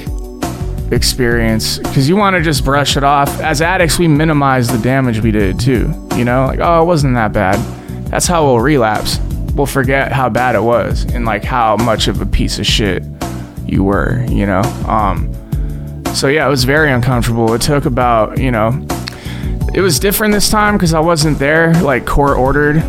experience because you want to just brush it off. As addicts, we minimize the damage we did too. You know, like oh, it wasn't that bad. That's how we'll relapse. We'll forget how bad it was and like how much of a piece of shit you were. You know. Um. So yeah, it was very uncomfortable. It took about you know, it was different this time because I wasn't there like court ordered.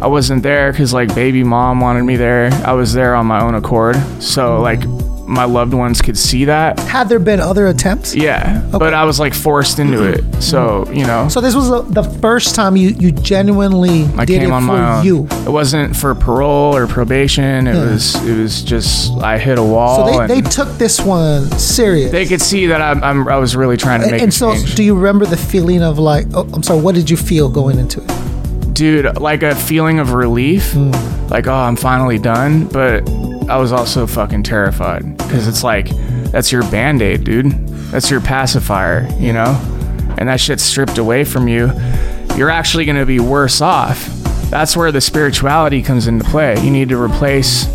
I wasn't there because like baby mom wanted me there. I was there on my own accord. So like my loved ones could see that. Had there been other attempts? Yeah, but I was like forced into it. So you know, So this was the, first time you you genuinely I did came it on for you. It wasn't for parole or probation. It Yeah. was it was just I hit a wall. So they, they took this one serious. they could see that I'm, I'm I was really trying to make and so, change. do you remember the feeling of like? Oh, I'm sorry. What did you feel going into it? dude like a feeling of relief Hmm. like oh i'm finally done but I was also fucking terrified because it's like that's your band aid, dude. That's your pacifier, you know? And that shit's stripped away from you. You're actually gonna be worse off. That's where the spirituality comes into play. You need to replace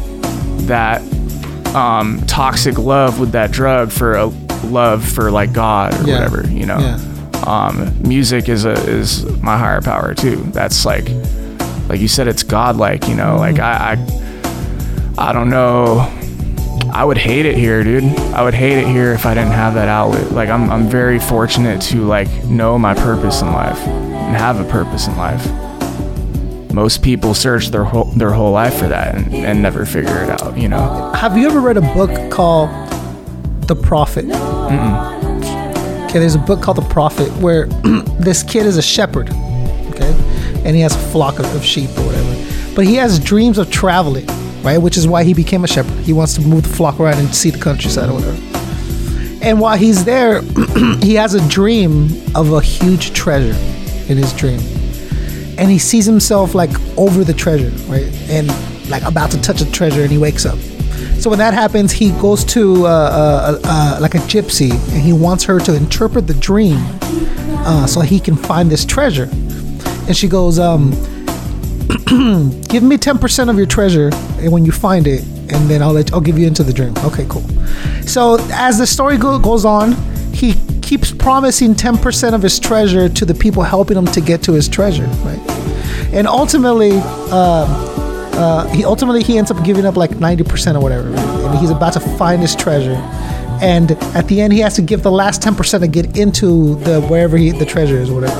that um, toxic love with that drug for a love for like God or Yeah. whatever, you know? Yeah. Um, music is a is my higher power too. That's like like you said, it's godlike, you know. Like I, I I don't know. I would hate it here, dude. I would hate it here if I didn't have that outlet. Like I'm I'm very fortunate to like know my purpose in life and have a purpose in life. Most people search their whole their whole life for that and, and never figure it out, you know. Have you ever read a book called The Prophet? Okay, there's a book called The Prophet where this kid is a shepherd, okay, and he has a flock of, of sheep or whatever. But he has dreams of traveling, right? Which is why he became a shepherd. He wants to move the flock around and see the countryside or whatever. And while he's there, he has a dream of a huge treasure in his dream. And he sees himself like over the treasure, right? And like about to touch the treasure, and he wakes up. So when that happens, he goes to uh, uh, uh, like a gypsy, and he wants her to interpret the dream, uh, so he can find this treasure. And she goes, um, "Give me ten percent of your treasure, and when you find it, and then I'll let I'll give you into the dream." Okay, cool. So as the story go- goes on, he keeps promising ten percent of his treasure to the people helping him to get to his treasure, right? And ultimately, uh, uh, he ultimately he ends up giving up like 90% or whatever and he's about to find his treasure and at the end he has to give the last 10% to get into the wherever he, the treasure is whatever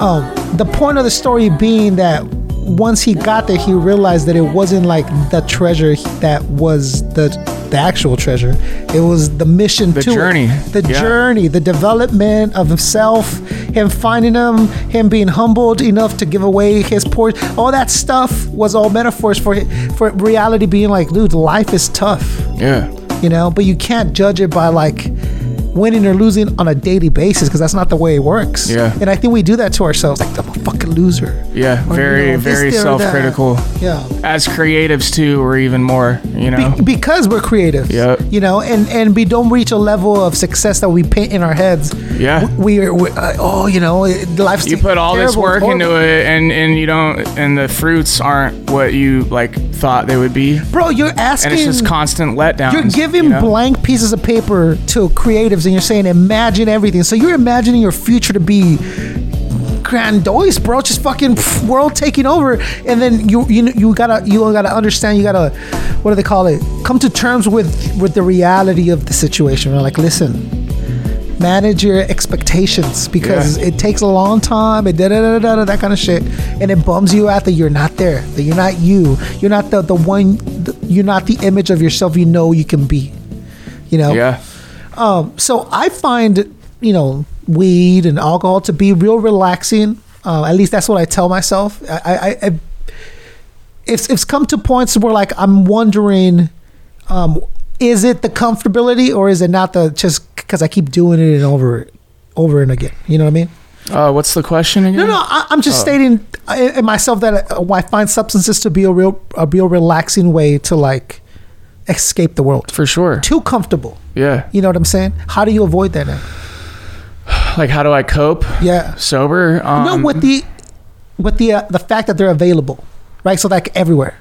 um, the point of the story being that once he got there he realized that it wasn't like the treasure that was the the actual treasure it was the mission The to it. journey. the Yeah. journey the development of himself him finding him him being humbled enough to give away his poor all that stuff was all metaphors for for reality being like dude life is tough Yeah. you know but you can't judge it by like winning or losing on a daily basis because that's not the way it works Yeah. and i think we do that to ourselves like i'm a fucking loser Yeah. Or, you Very, know, very that. self-critical. yeah As creatives too, or even more, you know. Be- because we're creative Yep. you know and and we don't reach a level of success that we paint in our heads Yeah. we are we, uh, oh you know it- life's you put all this work horrible. into it and and you don't and the fruits aren't what you like thought they would be bro you're asking and it's just constant letdowns You're giving you know? blank pieces of paper to creatives and you're saying imagine everything. So you're imagining your future to be grandiose, bro. Just fucking world taking over. And then you you you gotta you gotta understand, you gotta what do they call it? Come to terms with with the reality of the situation. We're like, listen, manage your expectations because Yeah. it takes a long time and da da da da da that kind of shit, and it bums you out that you're not there, that you're not you, you're not the the one, the, you're not the image of yourself you know you can be, you know. yeah Um, so I find you know weed and alcohol to be real relaxing. Uh, at least that's what I tell myself. I, I, I it's it's come to points where like I'm wondering, um, is it the comfortability or is it not the just because I keep doing it and over over and again? You know what I mean? uh what's the question again No, no. I, I'm just Oh. stating uh, in myself that uh, I find substances to be a real a real relaxing way to like escape the world. for sure Too comfortable. Yeah You know what I'm saying? How do you avoid that now? like how do i cope Yeah. sober um, no, with the with the uh, the fact that they're available, right? So like everywhere.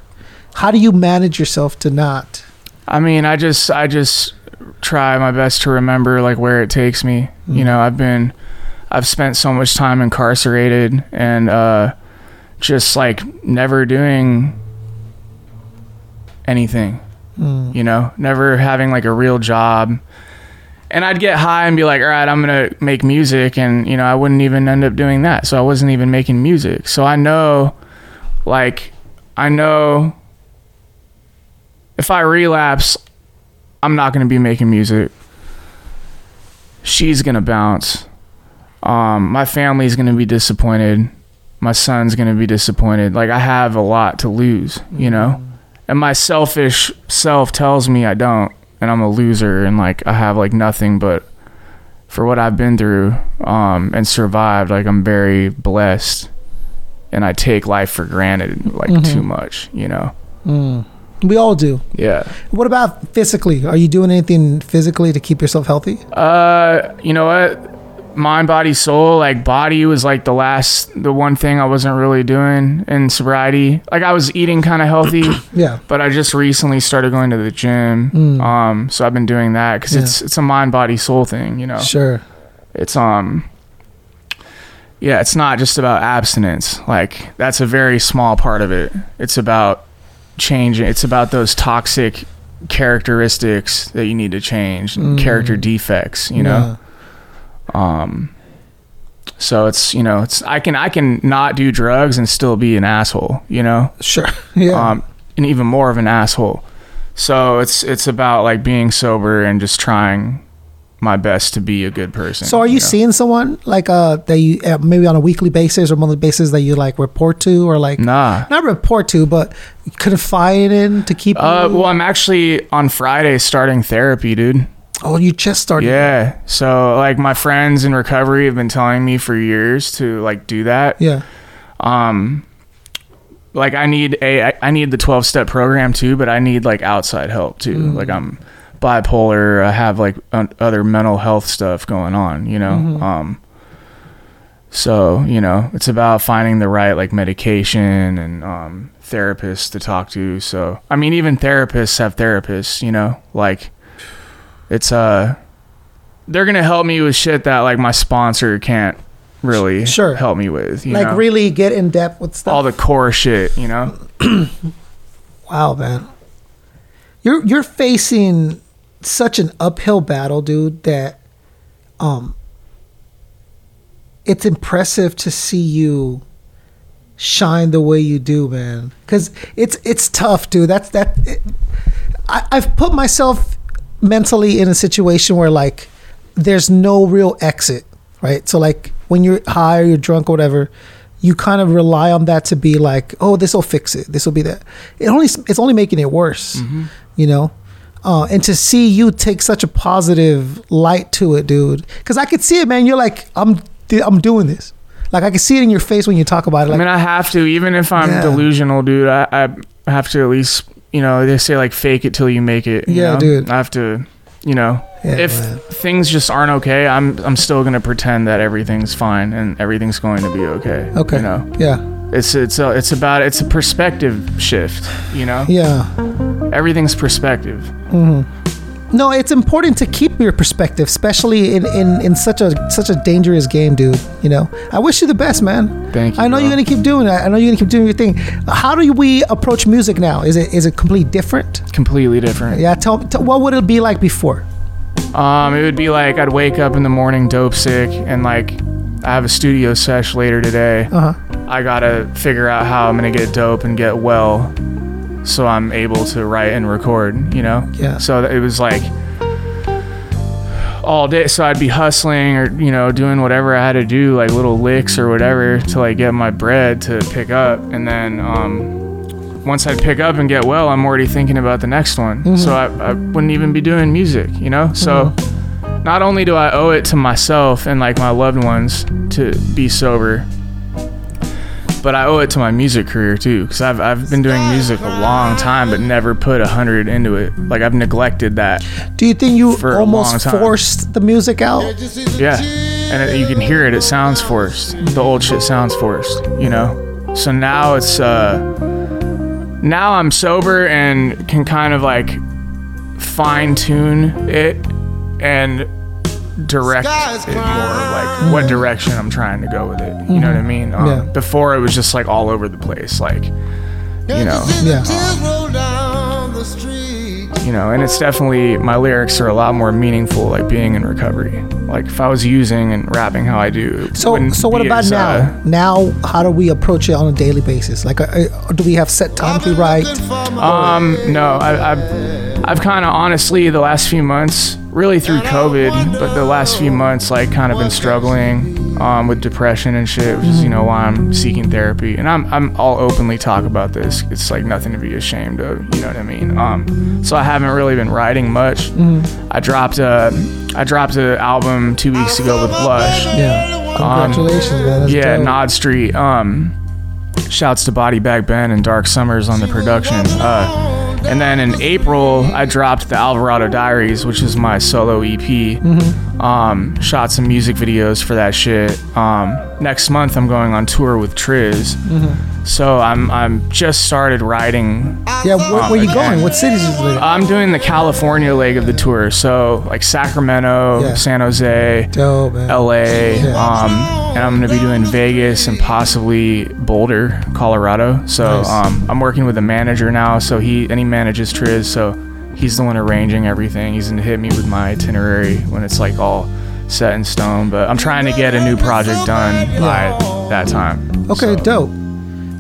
How do you manage yourself to not? i mean i just i just try my best to remember like where it takes me you know i've been i've spent so much time incarcerated and uh just like never doing anything you know never having like a real job. And i'd get high and be like all right i'm gonna make music and you know i wouldn't even end up doing that. So i wasn't even making music. So i know like i know if i relapse i'm not gonna be making music. She's gonna bounce. Um my family's gonna be disappointed. My son's gonna be disappointed. Like i have a lot to lose you know and my selfish self tells me I don't, and I'm a loser, and like I have like nothing. But for what I've been through um, and survived, like I'm very blessed, and I take life for granted like Mhm. too much, you know. Mm. We all do. Yeah. What about physically? Are you doing anything physically to keep yourself healthy? Uh, you know what? Mind, body, soul. Like body was like the last, the one thing I wasn't really doing in sobriety. Like I was eating kind of healthy. Yeah. But I just recently started going to the gym. Mm. Um, so I've been doing that because Yeah. it's it's a mind, body, soul thing. You know. Sure. It's um. Yeah, it's not just about abstinence. Like that's a very small part of it. It's about changing. It's about those toxic characteristics that you need to change, Mm. character defects. You know. Um. So it's you know it's I can I can not do drugs and still be an asshole. You know. Sure. Yeah. Um, and even more of an asshole. So it's it's about like being sober and just trying my best to be a good person. So are you know? seeing someone like uh that you uh, maybe on a weekly basis or monthly basis that you like report to or like Nah. not report to but confide in to keep Uh, you- well, I'm actually on Friday starting therapy, dude. Oh you just started Yeah. So like my friends in recovery have been telling me for years to like do that. yeah Um like I need a I- need the 12 step program too, but I need like outside help too. Mm. Like I'm bipolar, I have like other mental health stuff going on, you know. Mhm. Um so, you know, it's about finding the right like medication and um therapists to talk to. So, I mean even therapists have therapists, you know, like it's uh they're going to help me with shit that like my sponsor can't really Sure. help me with, you like know? really get in depth with stuff all the core shit, you know. wow man you're you're facing such an uphill battle dude that um it's impressive to see you shine the way you do man because it's it's tough dude that's that it, I, i've put myself mentally in a situation where like there's no real exit right? So like when you're high or you're drunk or whatever you kind of rely on that to be like oh this will fix it. This will be that it only it's only making it worse you know? Uh, and to see you take such a positive light to it dude because i could see it man. You're like i'm i'm doing this. Like i can see it in your face when you talk about it I mean, I have to, even if I'm Yeah. delusional, dude. I, I have to at least, you know, they say like fake it till you make it. you Yeah, know? dude. I have to, you know, Yeah, if man. things just aren't okay, I'm I'm still gonna pretend that everything's fine and everything's going to be okay. Okay. You know, yeah it's it's a, it's about it's a perspective shift. You know, yeah everything's perspective. hmm No, it's important to keep your perspective, especially in, in, in such a such a dangerous game, dude. You know, I wish you the best, man. Thank you. I know you're gonna keep doing that. I know you're gonna keep doing your thing. How do we approach music now? Is it is it completely different? Completely different. Yeah, tell, tell what would it be like before? Um, it would be like I'd wake up in the morning dope sick and like I have a studio sesh later today. Uh huh. I gotta figure out how I'm gonna get dope and get well, so I'm able to write and record. You know. Yeah. So it was like all day. So I'd be hustling or you know doing whatever I had to do, like little licks or whatever, to like get my bread to pick up, and then um, once I'd pick up and get well, I'm already thinking about the next one. Mhm. So I, I wouldn't even be doing music. You know. So not only do I owe it to myself and like my loved ones to be sober, but I owe it to my music career too. Because I've, I've been doing music a long time, but never put a hundred into it. Like I've neglected that. Do you think you For almost forced the music out? Yeah, and it, you can hear it. It sounds forced. The old shit sounds forced. You know. So now it's uh, now I'm sober and can kind of like fine tune it and direct it more like what direction I'm trying to go with it. You know what I mean? Um, Yeah. Before it was just like all over the place, like you know, Yeah. you know, and it's definitely my lyrics are a lot more meaningful, like being in recovery. Like if I was using and rapping how I do. it So wouldn't so what be about as, now? uh, now, how do we approach it on a daily basis? Like, uh, uh, do we have set time to write? Um, no, I, I've, I've kind of honestly the last few months, really through COVID, but the last few months, like kind of been struggling, um, with depression and shit, which is, you know, why I'm seeking therapy. And I'm, I'm all openly talk about this. It's like nothing to be ashamed of, you know what I mean? Um, so I haven't really been writing much. I dropped a, I dropped an album two weeks ago with Blush. Yeah. Um, Congratulations, man. That's yeah, dope. Nod Street. Um, shouts to Body Bag Ben and Dark Summers on the production. Uh, and then in April, I dropped the Alvarado Diaries, which is my solo EP. Mm-hmm. Um, shot some music videos for that shit. Um, next month, I'm going on tour with Triz. Mhm. So I'm I'm just started writing. Yeah, where, um, where you again. going? What cities is it? I'm doing the California leg of the tour, so like Sacramento, Yeah. San Jose, Dope. LA, Yeah. And I'm gonna be doing Vegas and possibly Boulder, Colorado. So Nice. um, I'm working with a manager now, so he and he manages Triz, so he's the one arranging everything. He's gonna hit me with my itinerary when it's like all set in stone. But I'm trying to get a new project done by that time. Okay, dope.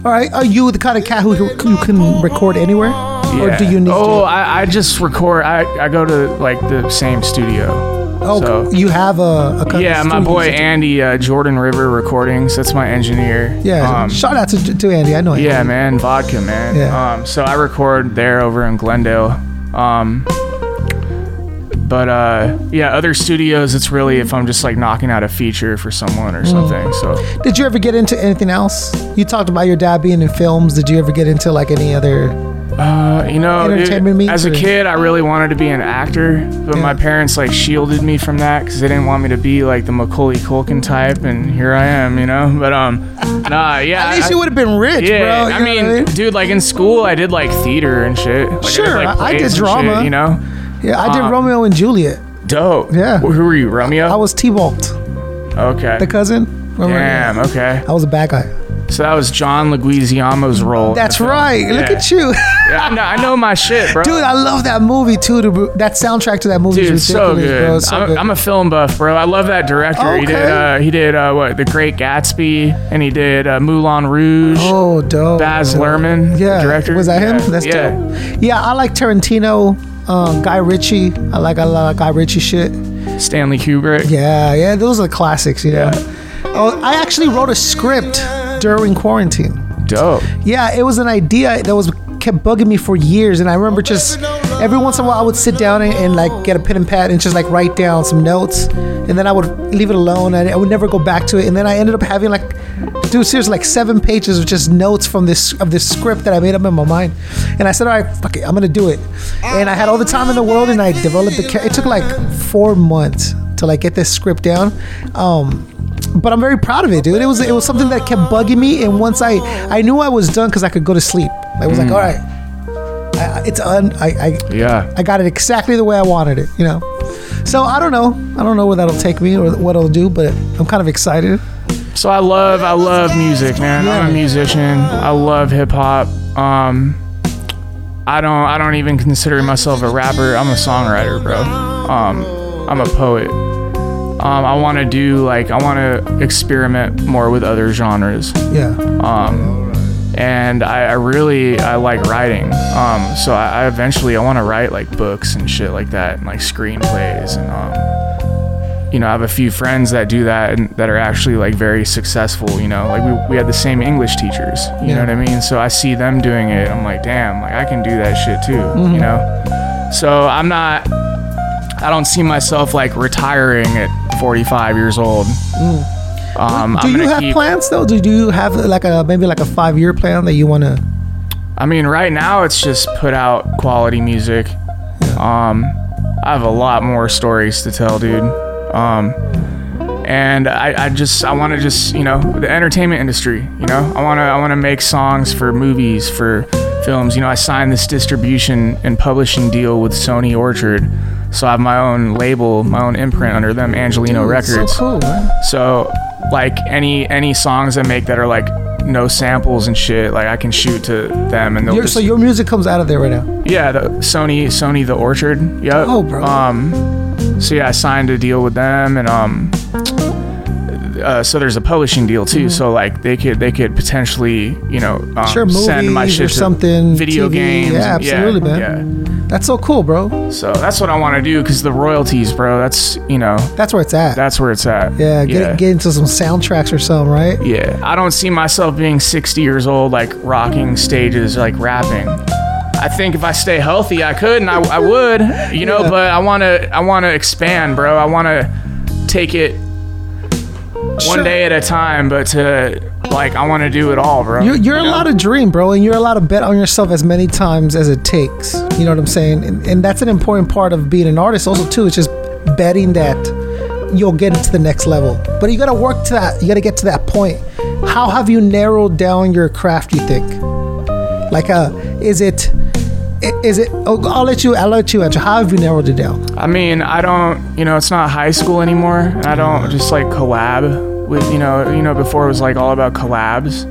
All right, are you the kind of cat who you can record anywhere, or do you need? Oh, to, I, I just record. I, I go to like the same studio. Oh, so- you have a, a yeah, my boy Andy, uh, Jordan River Recordings. That's my engineer. Yeah, Um, shout out to, to Andy. I know. yeah, Andy. man, vodka, man. Yeah. Um, so I record there over in Glendale. Um, but uh, yeah, other studios, it's really if I'm just like knocking out a feature for someone or Mm. something. So Did you ever get into anything else? You talked about your dad being in films. Did you ever get into like any other? Uh, you know, Entertainment means as a kid, I really wanted to be an actor, but my parents like shielded me from that because they didn't want me to be like the Macaulay Culkin type, and here I am, you know. But um, nah, yeah. At least I- you would have been rich, yeah, bro. I know what mean, dude, like in school, I did like theater and shit. Like, Sure, I did, like, I- I did drama. shit, you know. Yeah, I did Um, Romeo and Juliet. Dope. Yeah. Who were you, Romeo? I was Tybalt, Okay. the cousin. Romeo. Damn. Okay. I was a bad guy. So that was John Leguizamo's role. That's right. Look at you. Yeah, I know, I know my shit, bro. Dude, I love that movie too. The, that soundtrack to that movie Dude, is so good. bro. So I'm, good. I'm a film buff, bro. I love that director. He did. Uh, he did uh, what? The Great Gatsby, and he did uh, Moulin Rouge. Oh, dope. Baz dope. Luhrmann, Yeah. director. Was that him? Yeah, That's yeah. dope. Yeah, I like Tarantino, uh, Guy Ritchie. I like a lot of Guy Ritchie shit. Stanley Kubrick. Yeah, yeah, those are the classics, you know. Oh, I actually wrote a script during quarantine. Dope. Yeah, it was an idea that was kept bugging me for years, and I remember just every once in a while I would sit down and, and like get a pen and pad and just like write down some notes, and then I would leave it alone. and I would never go back to it, and then I ended up having like, dude, seriously, like seven pages of just notes from this of this script that I made up in my mind, and I said, all right, fuck it, I'm gonna do it, and I had all the time in the world, and I developed the. It took like four months to like get this script down. Um, but I'm very proud of it, dude. It was it was something that kept bugging me, and once I I knew I was done because I could go to sleep. I was like, Mm. all right, I, I- it's un, I, I Yeah. I got it exactly the way I wanted it, you know. So I don't know, I don't know where that'll take me or what it'll do, but I'm kind of excited. So I love I love music, man. I'm a musician. I love hip hop. Um I don't I don't even consider myself a rapper. I'm a songwriter, bro. Um I'm a poet. Um I want to do like I want to experiment more with other genres. Yeah. Um and I, I really I like writing. Um so I, I eventually I want to write like books and shit like that and like screenplays and um you know, I have a few friends that do that and that are actually like very successful, you know, like we, we had the same English teachers, you Yeah. know what I mean? So I see them doing it. I'm like, damn, like I can do that shit too, Mhm. you know? So I'm not, I don't see myself like retiring at 45 years old. Mm. Um, do I'm you have keep, plans though? Do, you have like a maybe like a five year plan that you want to? I mean, right now it's just put out quality music. Um, I have a lot more stories to tell, dude. Um, and I, I just I want to just you know the entertainment industry. You know, I want to I want to make songs for movies, for films. You know, I signed this distribution and publishing deal with Sony Orchard, so I have my own label, my own imprint under them, Angelino Dude, that's so Records. cool, man. So, like any any songs I make that are like no samples and shit, like I can shoot to them and they'll Your, so your music comes out of there right now. yeah, the Sony Sony the Orchard. Yep. Oh, bro. Um, so yeah, I signed a deal with them, and um, uh, so there's a publishing deal too. Mhm. So like they could they could potentially you know um, sure, send my shit or to something. video TV. games. Yeah, absolutely, man. Yeah. That's so cool, bro. So that's what I want to do because the royalties, bro. That's you know That's where it's at. that's where it's at. Yeah, get get into some soundtracks or something, right? Yeah, I don't see myself being 60 years old, like rocking stages, like rapping. I think if I stay healthy, I could and I, I would, you know. Yeah. But I want to, I want to expand, bro. I want to take it one Sure. day at a time. But to like I want to do it all, bro. You're, you're You know? allowed to dream, bro, and you're allowed to bet on yourself as many times as it takes. You know what I'm saying? And, and that's an important part of being an artist, also too. It's just betting that you'll get it to the next level. But you got to work to that. You got to get to that point. How have you narrowed down your craft? You think? Like, uh, is it? is it? Oh, I'll let you. I'll let you answer. How have you narrowed it down? I mean, I don't, you know, it's not high school anymore. I don't just like collab with, you know, you know, before it was like all about collabs.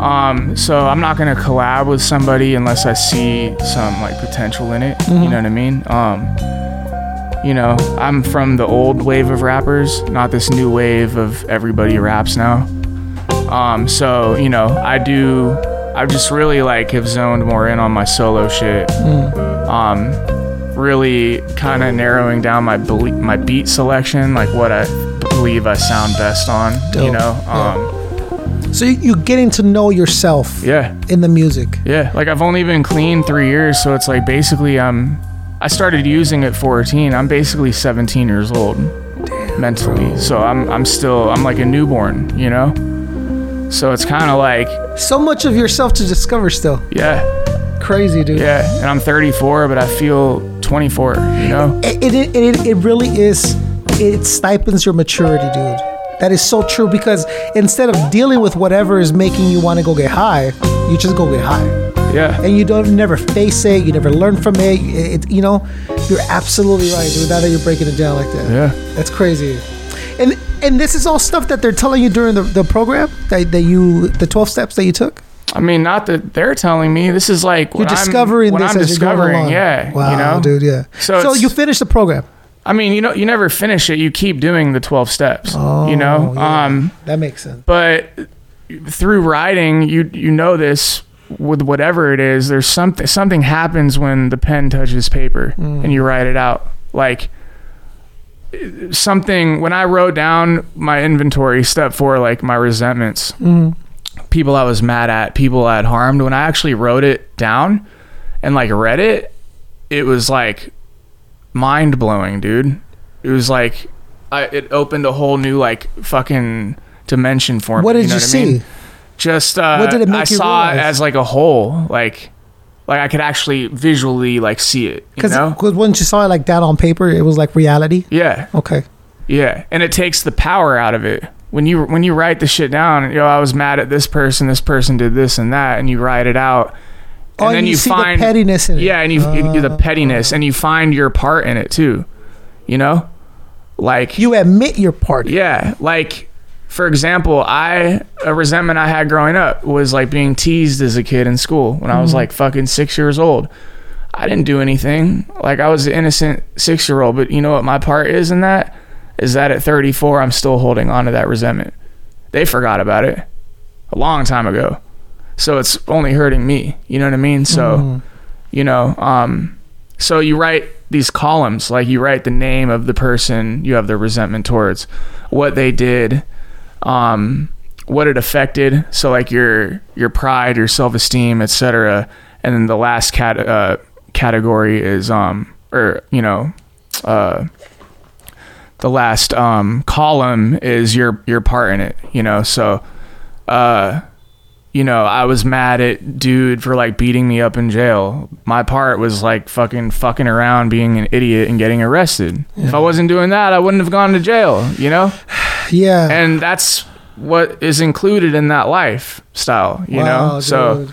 Um, so I'm not gonna collab with somebody unless I see some like potential in it. You know what I mean? Um, you know, I'm from the old wave of rappers, not this new wave of everybody raps now. Um, so you know, I do. I just really like have zoned more in on my solo shit. Um, really kind of narrowing down my belie- my beat selection, like what I believe I sound best on. You know, um, So you- you're getting to know yourself. Yeah. In the music. yeah. Like I've only been clean three years, so it's like basically I'm. I started using at 14. I'm basically 17 years old mentally, so I'm I'm still I'm like a newborn, you know. So it's kind of like So much of yourself to discover still. yeah, Crazy, dude. yeah. And I'm 34, but I feel 24. You know. It, it, it, it really is, it stipends your maturity, dude. That is so true because instead of dealing with whatever is making you want to go get high, you just go get high. Yeah. And you don't never face it, you never learn from it. it you know, you're absolutely right, dude. Now that you're breaking it down like that. Yeah. That's crazy. And and this is all stuff that they're telling you during the, the program that, that you the 12 steps that you took? I mean, not that they're telling me. This is like You're I'm- discovering what this I'm as you're going discovering. along. Yeah. Wow, you know, dude, yeah. So, So you finished the program. I mean, you know, you never finish it. You keep doing the 12 steps. Oh, you know, yeah. um, That makes sense. but through writing, you you know this with whatever it is. There's something something happens when the pen touches paper Mm. and you write it out. Like something when I wrote down my inventory, step four, like my resentments, Mm. people I was mad at, people I had harmed. When I actually wrote it down and like read it, it was like mind blowing, dude. It was like I, it opened a whole new like fucking dimension for me. What did know you I mean? see? Just uh, What did it make I you saw it as like a whole, like like I could actually visually like see it. You Because know? once you saw it like that on paper, it was like reality. Yeah. Okay. Yeah, and it takes the power out of it. When you when you write the shit down, you know, I was mad at this person, this person did this and that, and you write it out. Oh, and you see the find pettiness in it. Yeah, and you, you the pettiness, and you find your part in it too. You know, like You admit your part. yeah, like for example, I a resentment I had growing up was like being teased as a kid in school when I was Mhm. like fucking six years old. I didn't do anything. Like I was an innocent six year old, but you know what my part is in that? Is that at 34 I'm still holding on to that resentment. They forgot about it a long time ago. So it's only hurting me. You know what I mean? So Mhm. you know, um so you write these columns, like you write the name of the person you have the resentment towards, what they did, um, what it affected. So like your your pride, your self esteem, etc. And then the last cat uh, category is um or you know, uh, the last um column is your your part in it. You know, so uh you know, I was mad at dude for like beating me up in jail. My part was like fucking fucking around, being an idiot, and getting arrested. If I wasn't doing that, I wouldn't have gone to jail. You know. Yeah. And that's what is included in that lifestyle. You Wow, know. So,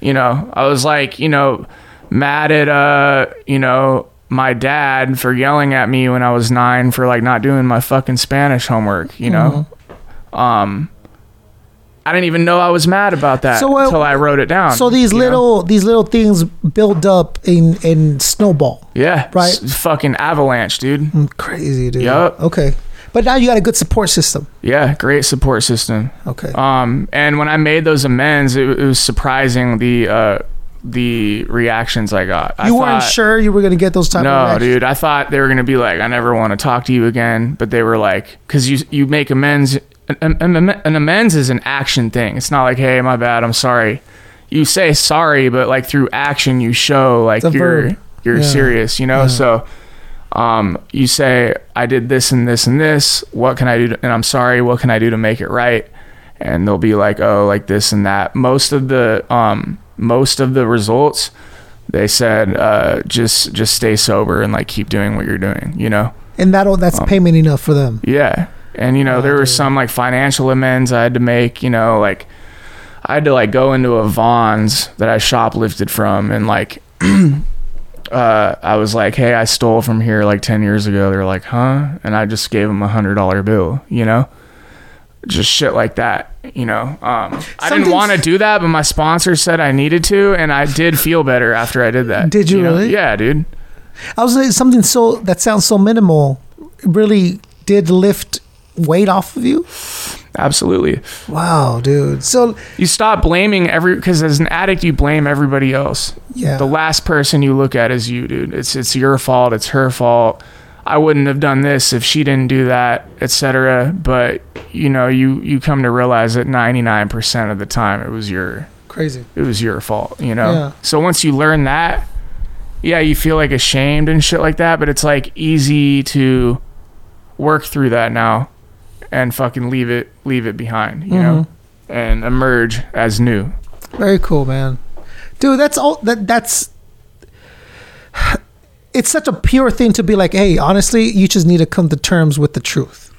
you know, I was like, you know, mad at uh, you know, my dad for yelling at me when I was nine for like not doing my fucking Spanish homework. You know. Mm-hmm. Um. I didn't even know I was mad about that So, uh, until I wrote it down. So these you know? little these little things build up in in snowball. yeah, right? fucking avalanche, dude. Mm, Crazy, dude. Yup. Okay. But now you got a good support system. Yeah, great support system. Okay. Um, and when I made those amends, it, it was surprising the uh the reactions I got. I you weren't thought- sure you were gonna get those type of No, reactions? dude. I thought they were gonna be like, I never want to talk to you again. But they were like, because you you make amends. An, an, an amends is an action thing. It's not like, hey, my bad, I'm sorry. You say sorry, but like through action, you show like you're verb. you're Yeah. serious. You know, Yeah. so um, you say, I did this and this and this. What can I do? To, and I'm sorry. What can I do to make it right? and they'll be like, "Oh, like this and that." Most of the um most of the results they said uh just just stay sober and like keep doing what you're doing, you know. And that'll that's Um, payment enough for them. Yeah. And you know, there were some like financial amends I had to make, you know, like I had to like go into a Vons that I shoplifted from and like uh I was like, "Hey, I stole from here like 10 years ago." They're like, "Huh?" And I just gave them a $100 bill, you know? Just shit like that, you know. Um I didn't want to do that, but my sponsor said I needed to and I did feel better after I did that. Did you know? really? Yeah, dude. I was like, something so that sounds so minimal really did lift weight off of you. Absolutely. Wow, dude. So you stop blaming every because as an addict you blame everybody else. Yeah. The last person you look at is you, dude. It's it's your fault. It's her fault. I wouldn't have done this if she didn't do that, etc. But you know, you you come to realize that ninety nine percent of the time it was your crazy. it was your fault. You know. Yeah. So once you learn that, yeah, you feel like ashamed and shit like that. But it's like easy to work through that now and fucking leave it leave it behind. You know. And emerge as new. Very cool, man. Dude, that's all that that's it's such a pure thing to be like, hey, honestly, you just need to come to terms with the truth.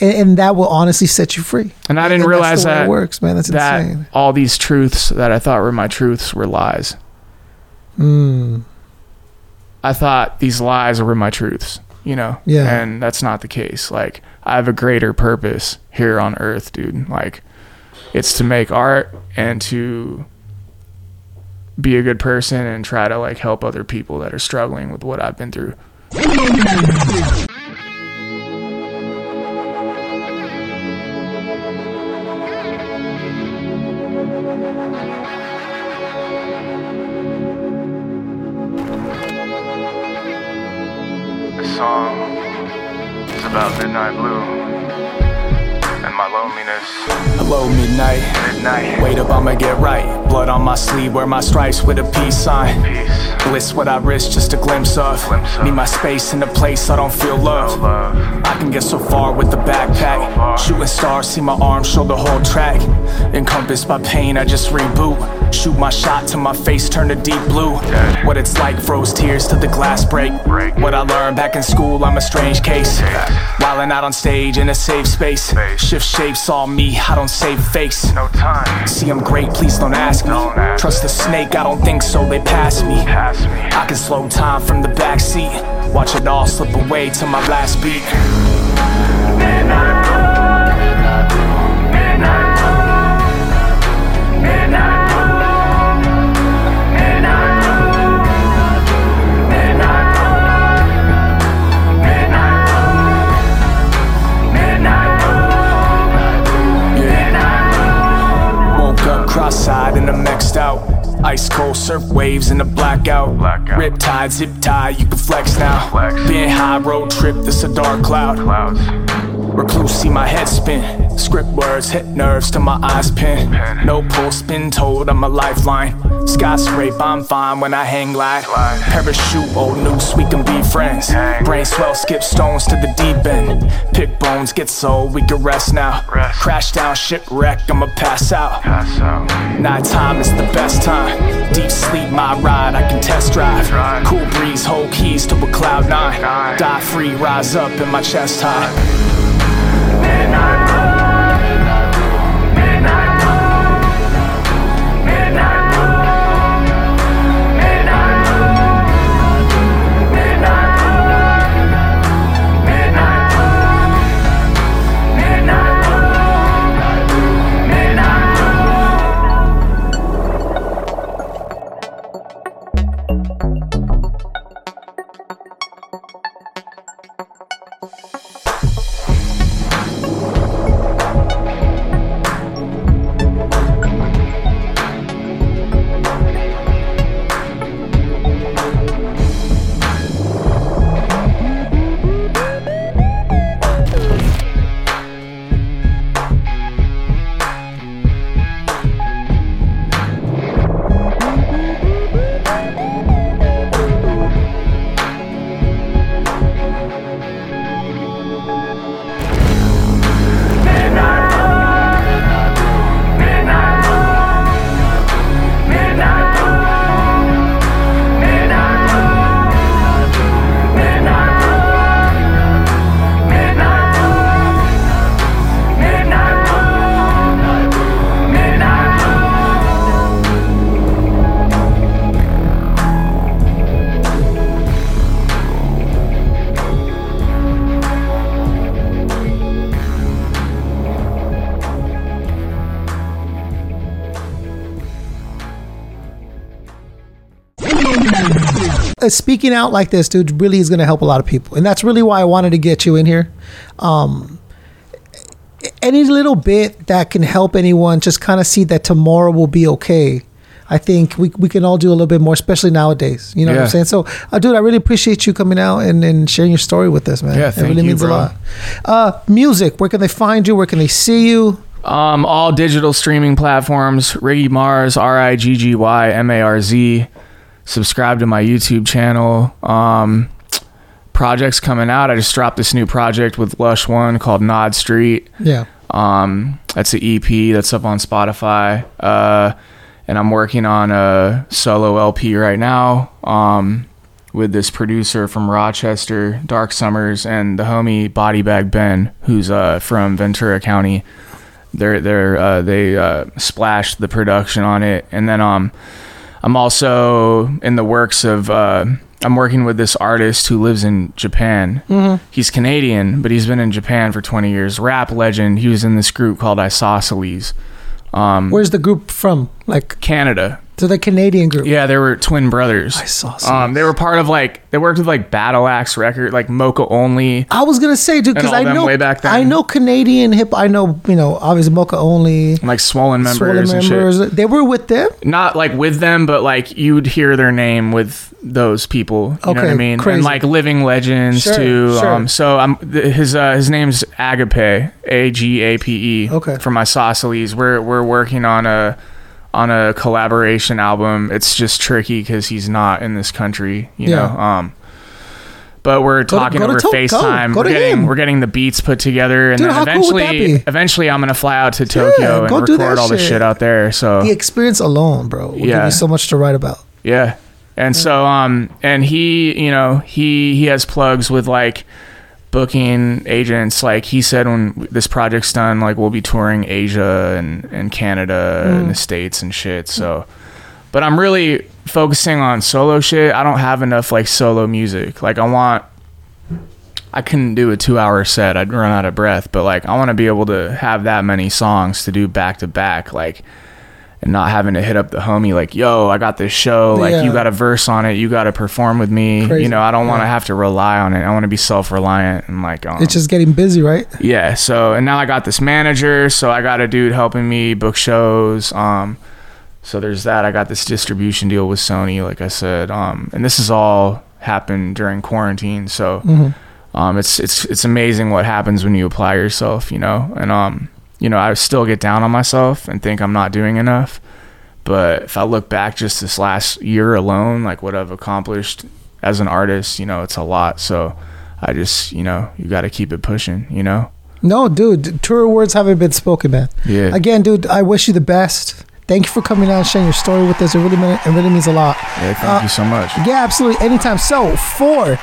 And, and that will honestly set you free. And I didn't And realize that it works, man. That's that insane. all these truths that I thought were my truths were lies. Mm. I thought these lies were my truths, you know? Yeah. And that's not the case. Like, I have a greater purpose here on earth, dude. Like, it's to make art and to be a good person and try to, like, help other people that are struggling with what I've been through. Midnight. Wait up, I'ma get right. Blood on my sleeve, wear my stripes with a peace sign. Bliss what I risk, just a glimpse of. Need my space in a place I don't feel love. I can get so far with the backpack. Shooting stars, see my arms show the whole track. Encompassed by pain, I just reboot. Shoot my shot till my face turn to deep blue. What it's like froze tears till the glass break. What I learned back in school, I'm a strange case. Wildin' out on stage in a safe space. Shift shapes all me, I don't save face. No time. See, I'm great, please don't ask me. Trust the snake, I don't think so, they pass me. I can slow time from the backseat. Watch it all slip away to my last beat. Woke a blackout. Riptide, zip tie, you can flex now. Being high road trip, this a dark cloud. Recluse, see my head spin. Script words hit nerves till my eyes pin. No pulse, been told I'm a lifeline. Skyscrape, I'm fine when I hang glide. Parachute, old noose, we can be friends. Brain swell, skip stones to the deep end. Pick bones, get soul, we can rest now. Crash down, shipwreck, I'ma pass out. Night time is the best time. Deep sleep, my ride, I can test drive. Cool breeze, hold keys to a cloud nine. Die free, rise up in my chest high. Uh, speaking out like this, dude, really is going to help a lot of people, and that's really why I wanted to get you in here. Um, any little bit that can help anyone just kind of see that tomorrow will be okay. I think we, we can all do a little bit more, especially nowadays. You know what I'm saying? So, uh, dude, I really appreciate you coming out and, and sharing your story with us, man. Yeah, it really you, means bro. a lot. Uh, music, where can they find you? Where can they see you? Um, all digital streaming platforms. Riggy Marz, R I G G Y M A R Z. Subscribe to my YouTube channel. Um, projects coming out. I just dropped this new project with Lush One called Nod Street. Yeah. Um, that's an EP that's up on Spotify. Uh, and I'm working on a solo LP right now. Um, with this producer from Rochester, Dark Summers, and the homie Body Bag Ben, who's uh, from Ventura County. They're they're uh, they uh, splashed the production on it, and then um, I'm also in the works of uh, I'm working with this artist who lives in Japan. Mhm. He's Canadian, but he's been in Japan for 20 years. Rap legend. He was in this group called Isosceles. Um, Where's the group from? Like Canada. To the Canadian group. Yeah, they were twin brothers. I saw. Um, they were part of like they worked with like Battle Axe record, like Moka Only. I was gonna say, dude, because I know way back then. I know Canadian hip. I know you know obviously Moka only. like swollen members Swollen and shit. They were with them. Not like with them, but like you would hear their name with those people. You know what I mean? crazy. And like living legends Sure, too. sure. Um, so I'm his uh, his name's Agape, A G A P E. Okay. From Isosceles, we're we're working on a on a collaboration album. It's just tricky because he's not in this country. You Yeah. know. Um. But we're Go to- talking go to over to- FaceTime. Go we're getting him. we're getting the beats put together, and Dude, then how cool eventually, eventually, I'm gonna fly out to Tokyo go and do record all the shit. shit out there. So The experience alone, bro, will give Yeah. you so much to write about. yeah. And so um and he, you know, he he has plugs with like booking agents. Like he said when this project's done, like we'll be touring Asia and and Canada Mm. and the States and shit. So but I'm really focusing on solo shit. I don't have enough like solo music. Like I want I couldn't do a 2-hour set. I'd run out of breath, but like I want to be able to have that many songs to do back to back like and not having to hit up the homie like, "Yo, I got this show. Like Yeah. you got a verse on it. You got to perform with me." Crazy. You know, I don't want to Yeah. have to rely on it. I want to be self-reliant and like um, It's just getting busy, right? yeah, so and now I got this manager, so I got a dude helping me book shows. Um so there's that. I got this distribution deal with Sony, like I said. Um and this has all happened during quarantine, so Mhm. um it's it's it's amazing what happens when you apply yourself, you know. And um you know, I still get down on myself and think I'm not doing enough. But if I look back just this last year alone, like what I've accomplished as an artist, you know, it's a lot. So I just, you know, you got to keep it pushing, you know? No, dude, truer words haven't been spoken, man. Yeah. Again, dude, I wish you the best. Thank you for coming out and sharing your story with us. It really, mean- it really means a lot. Yeah, thank Uh, you so much. Yeah, absolutely. Anytime. So, for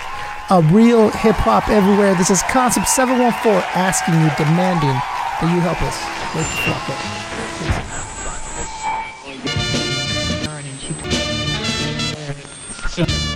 a real hip hop everywhere, this is Concept 714 asking you, demanding that you help us. Wake the fuck up. So